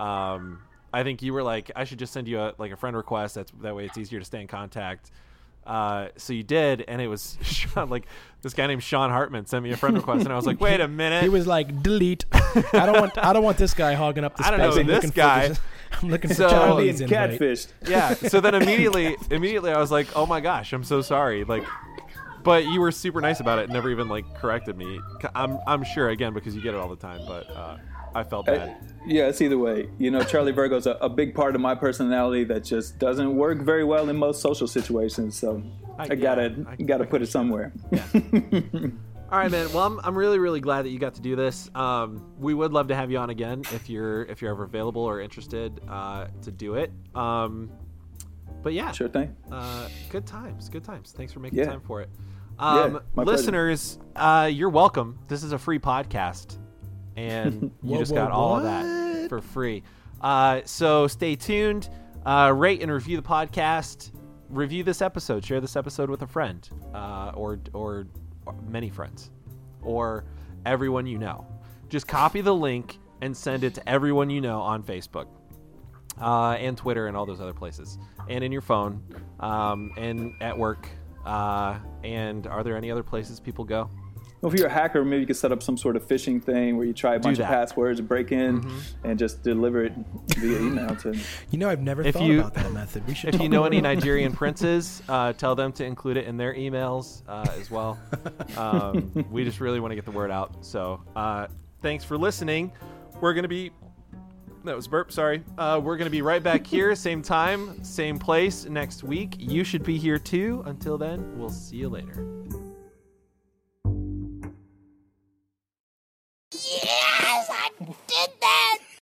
um, I think you were like, "I should just send you a like a friend request. That's that way it's easier to stay in contact." Uh, so you did, and it was Sean, like this guy named Sean Hartman sent me a friend request, and I was like, "Wait a minute." He was like, delete. I don't want. I don't want this guy hogging up the I don't space. know I'm this looking for guy. this- I'm looking for So- Charlie Charlie's and catfished. yeah. So then immediately, immediately, I was like, "Oh my gosh, I'm so sorry." Like, but you were super nice about it, and never even like corrected me. C- I'm I'm sure again because you get it all the time, but uh, I felt Uh, bad. yeah, it's either way. You know, Charlie Virgo's a, a big part of my personality that just doesn't work very well in most social situations. So I- I, gotta yeah, I- gotta I put it somewhere. All right, man. Well, I'm, I'm really really glad that you got to do this. Um, we would love to have you on again if you're if you're ever available or interested uh, to do it. Um, but yeah, Sure thing. Uh, good times, good times. Thanks for making Yeah. time for it. Um, pleasure. listeners, uh, you're welcome. This is a free podcast, and you just got all of that for free. Uh, so stay tuned. Uh, rate and review the podcast. Review this episode. Share this episode with a friend, uh, or or many friends, or everyone you know. Just copy the link and send it to everyone you know on Facebook uh, and Twitter and all those other places, and in your phone, um, and at work. Uh, and are there any other places people go? Well, if you're a hacker, maybe you could set up some sort of phishing thing where you try a bunch of that. Mm-hmm. passwords, break in, and just deliver it via email to. You know, I've never If thought you- about that method. We should. If you know any Nigerian princes, uh, tell them to include it in their emails uh, as well. Um, we just really want to get the word out. So uh, thanks for listening. We're going to be that was burp. Sorry. Uh, we're gonna be right back here, same time, same place next week. You should be here too. Until then, we'll see you later. Den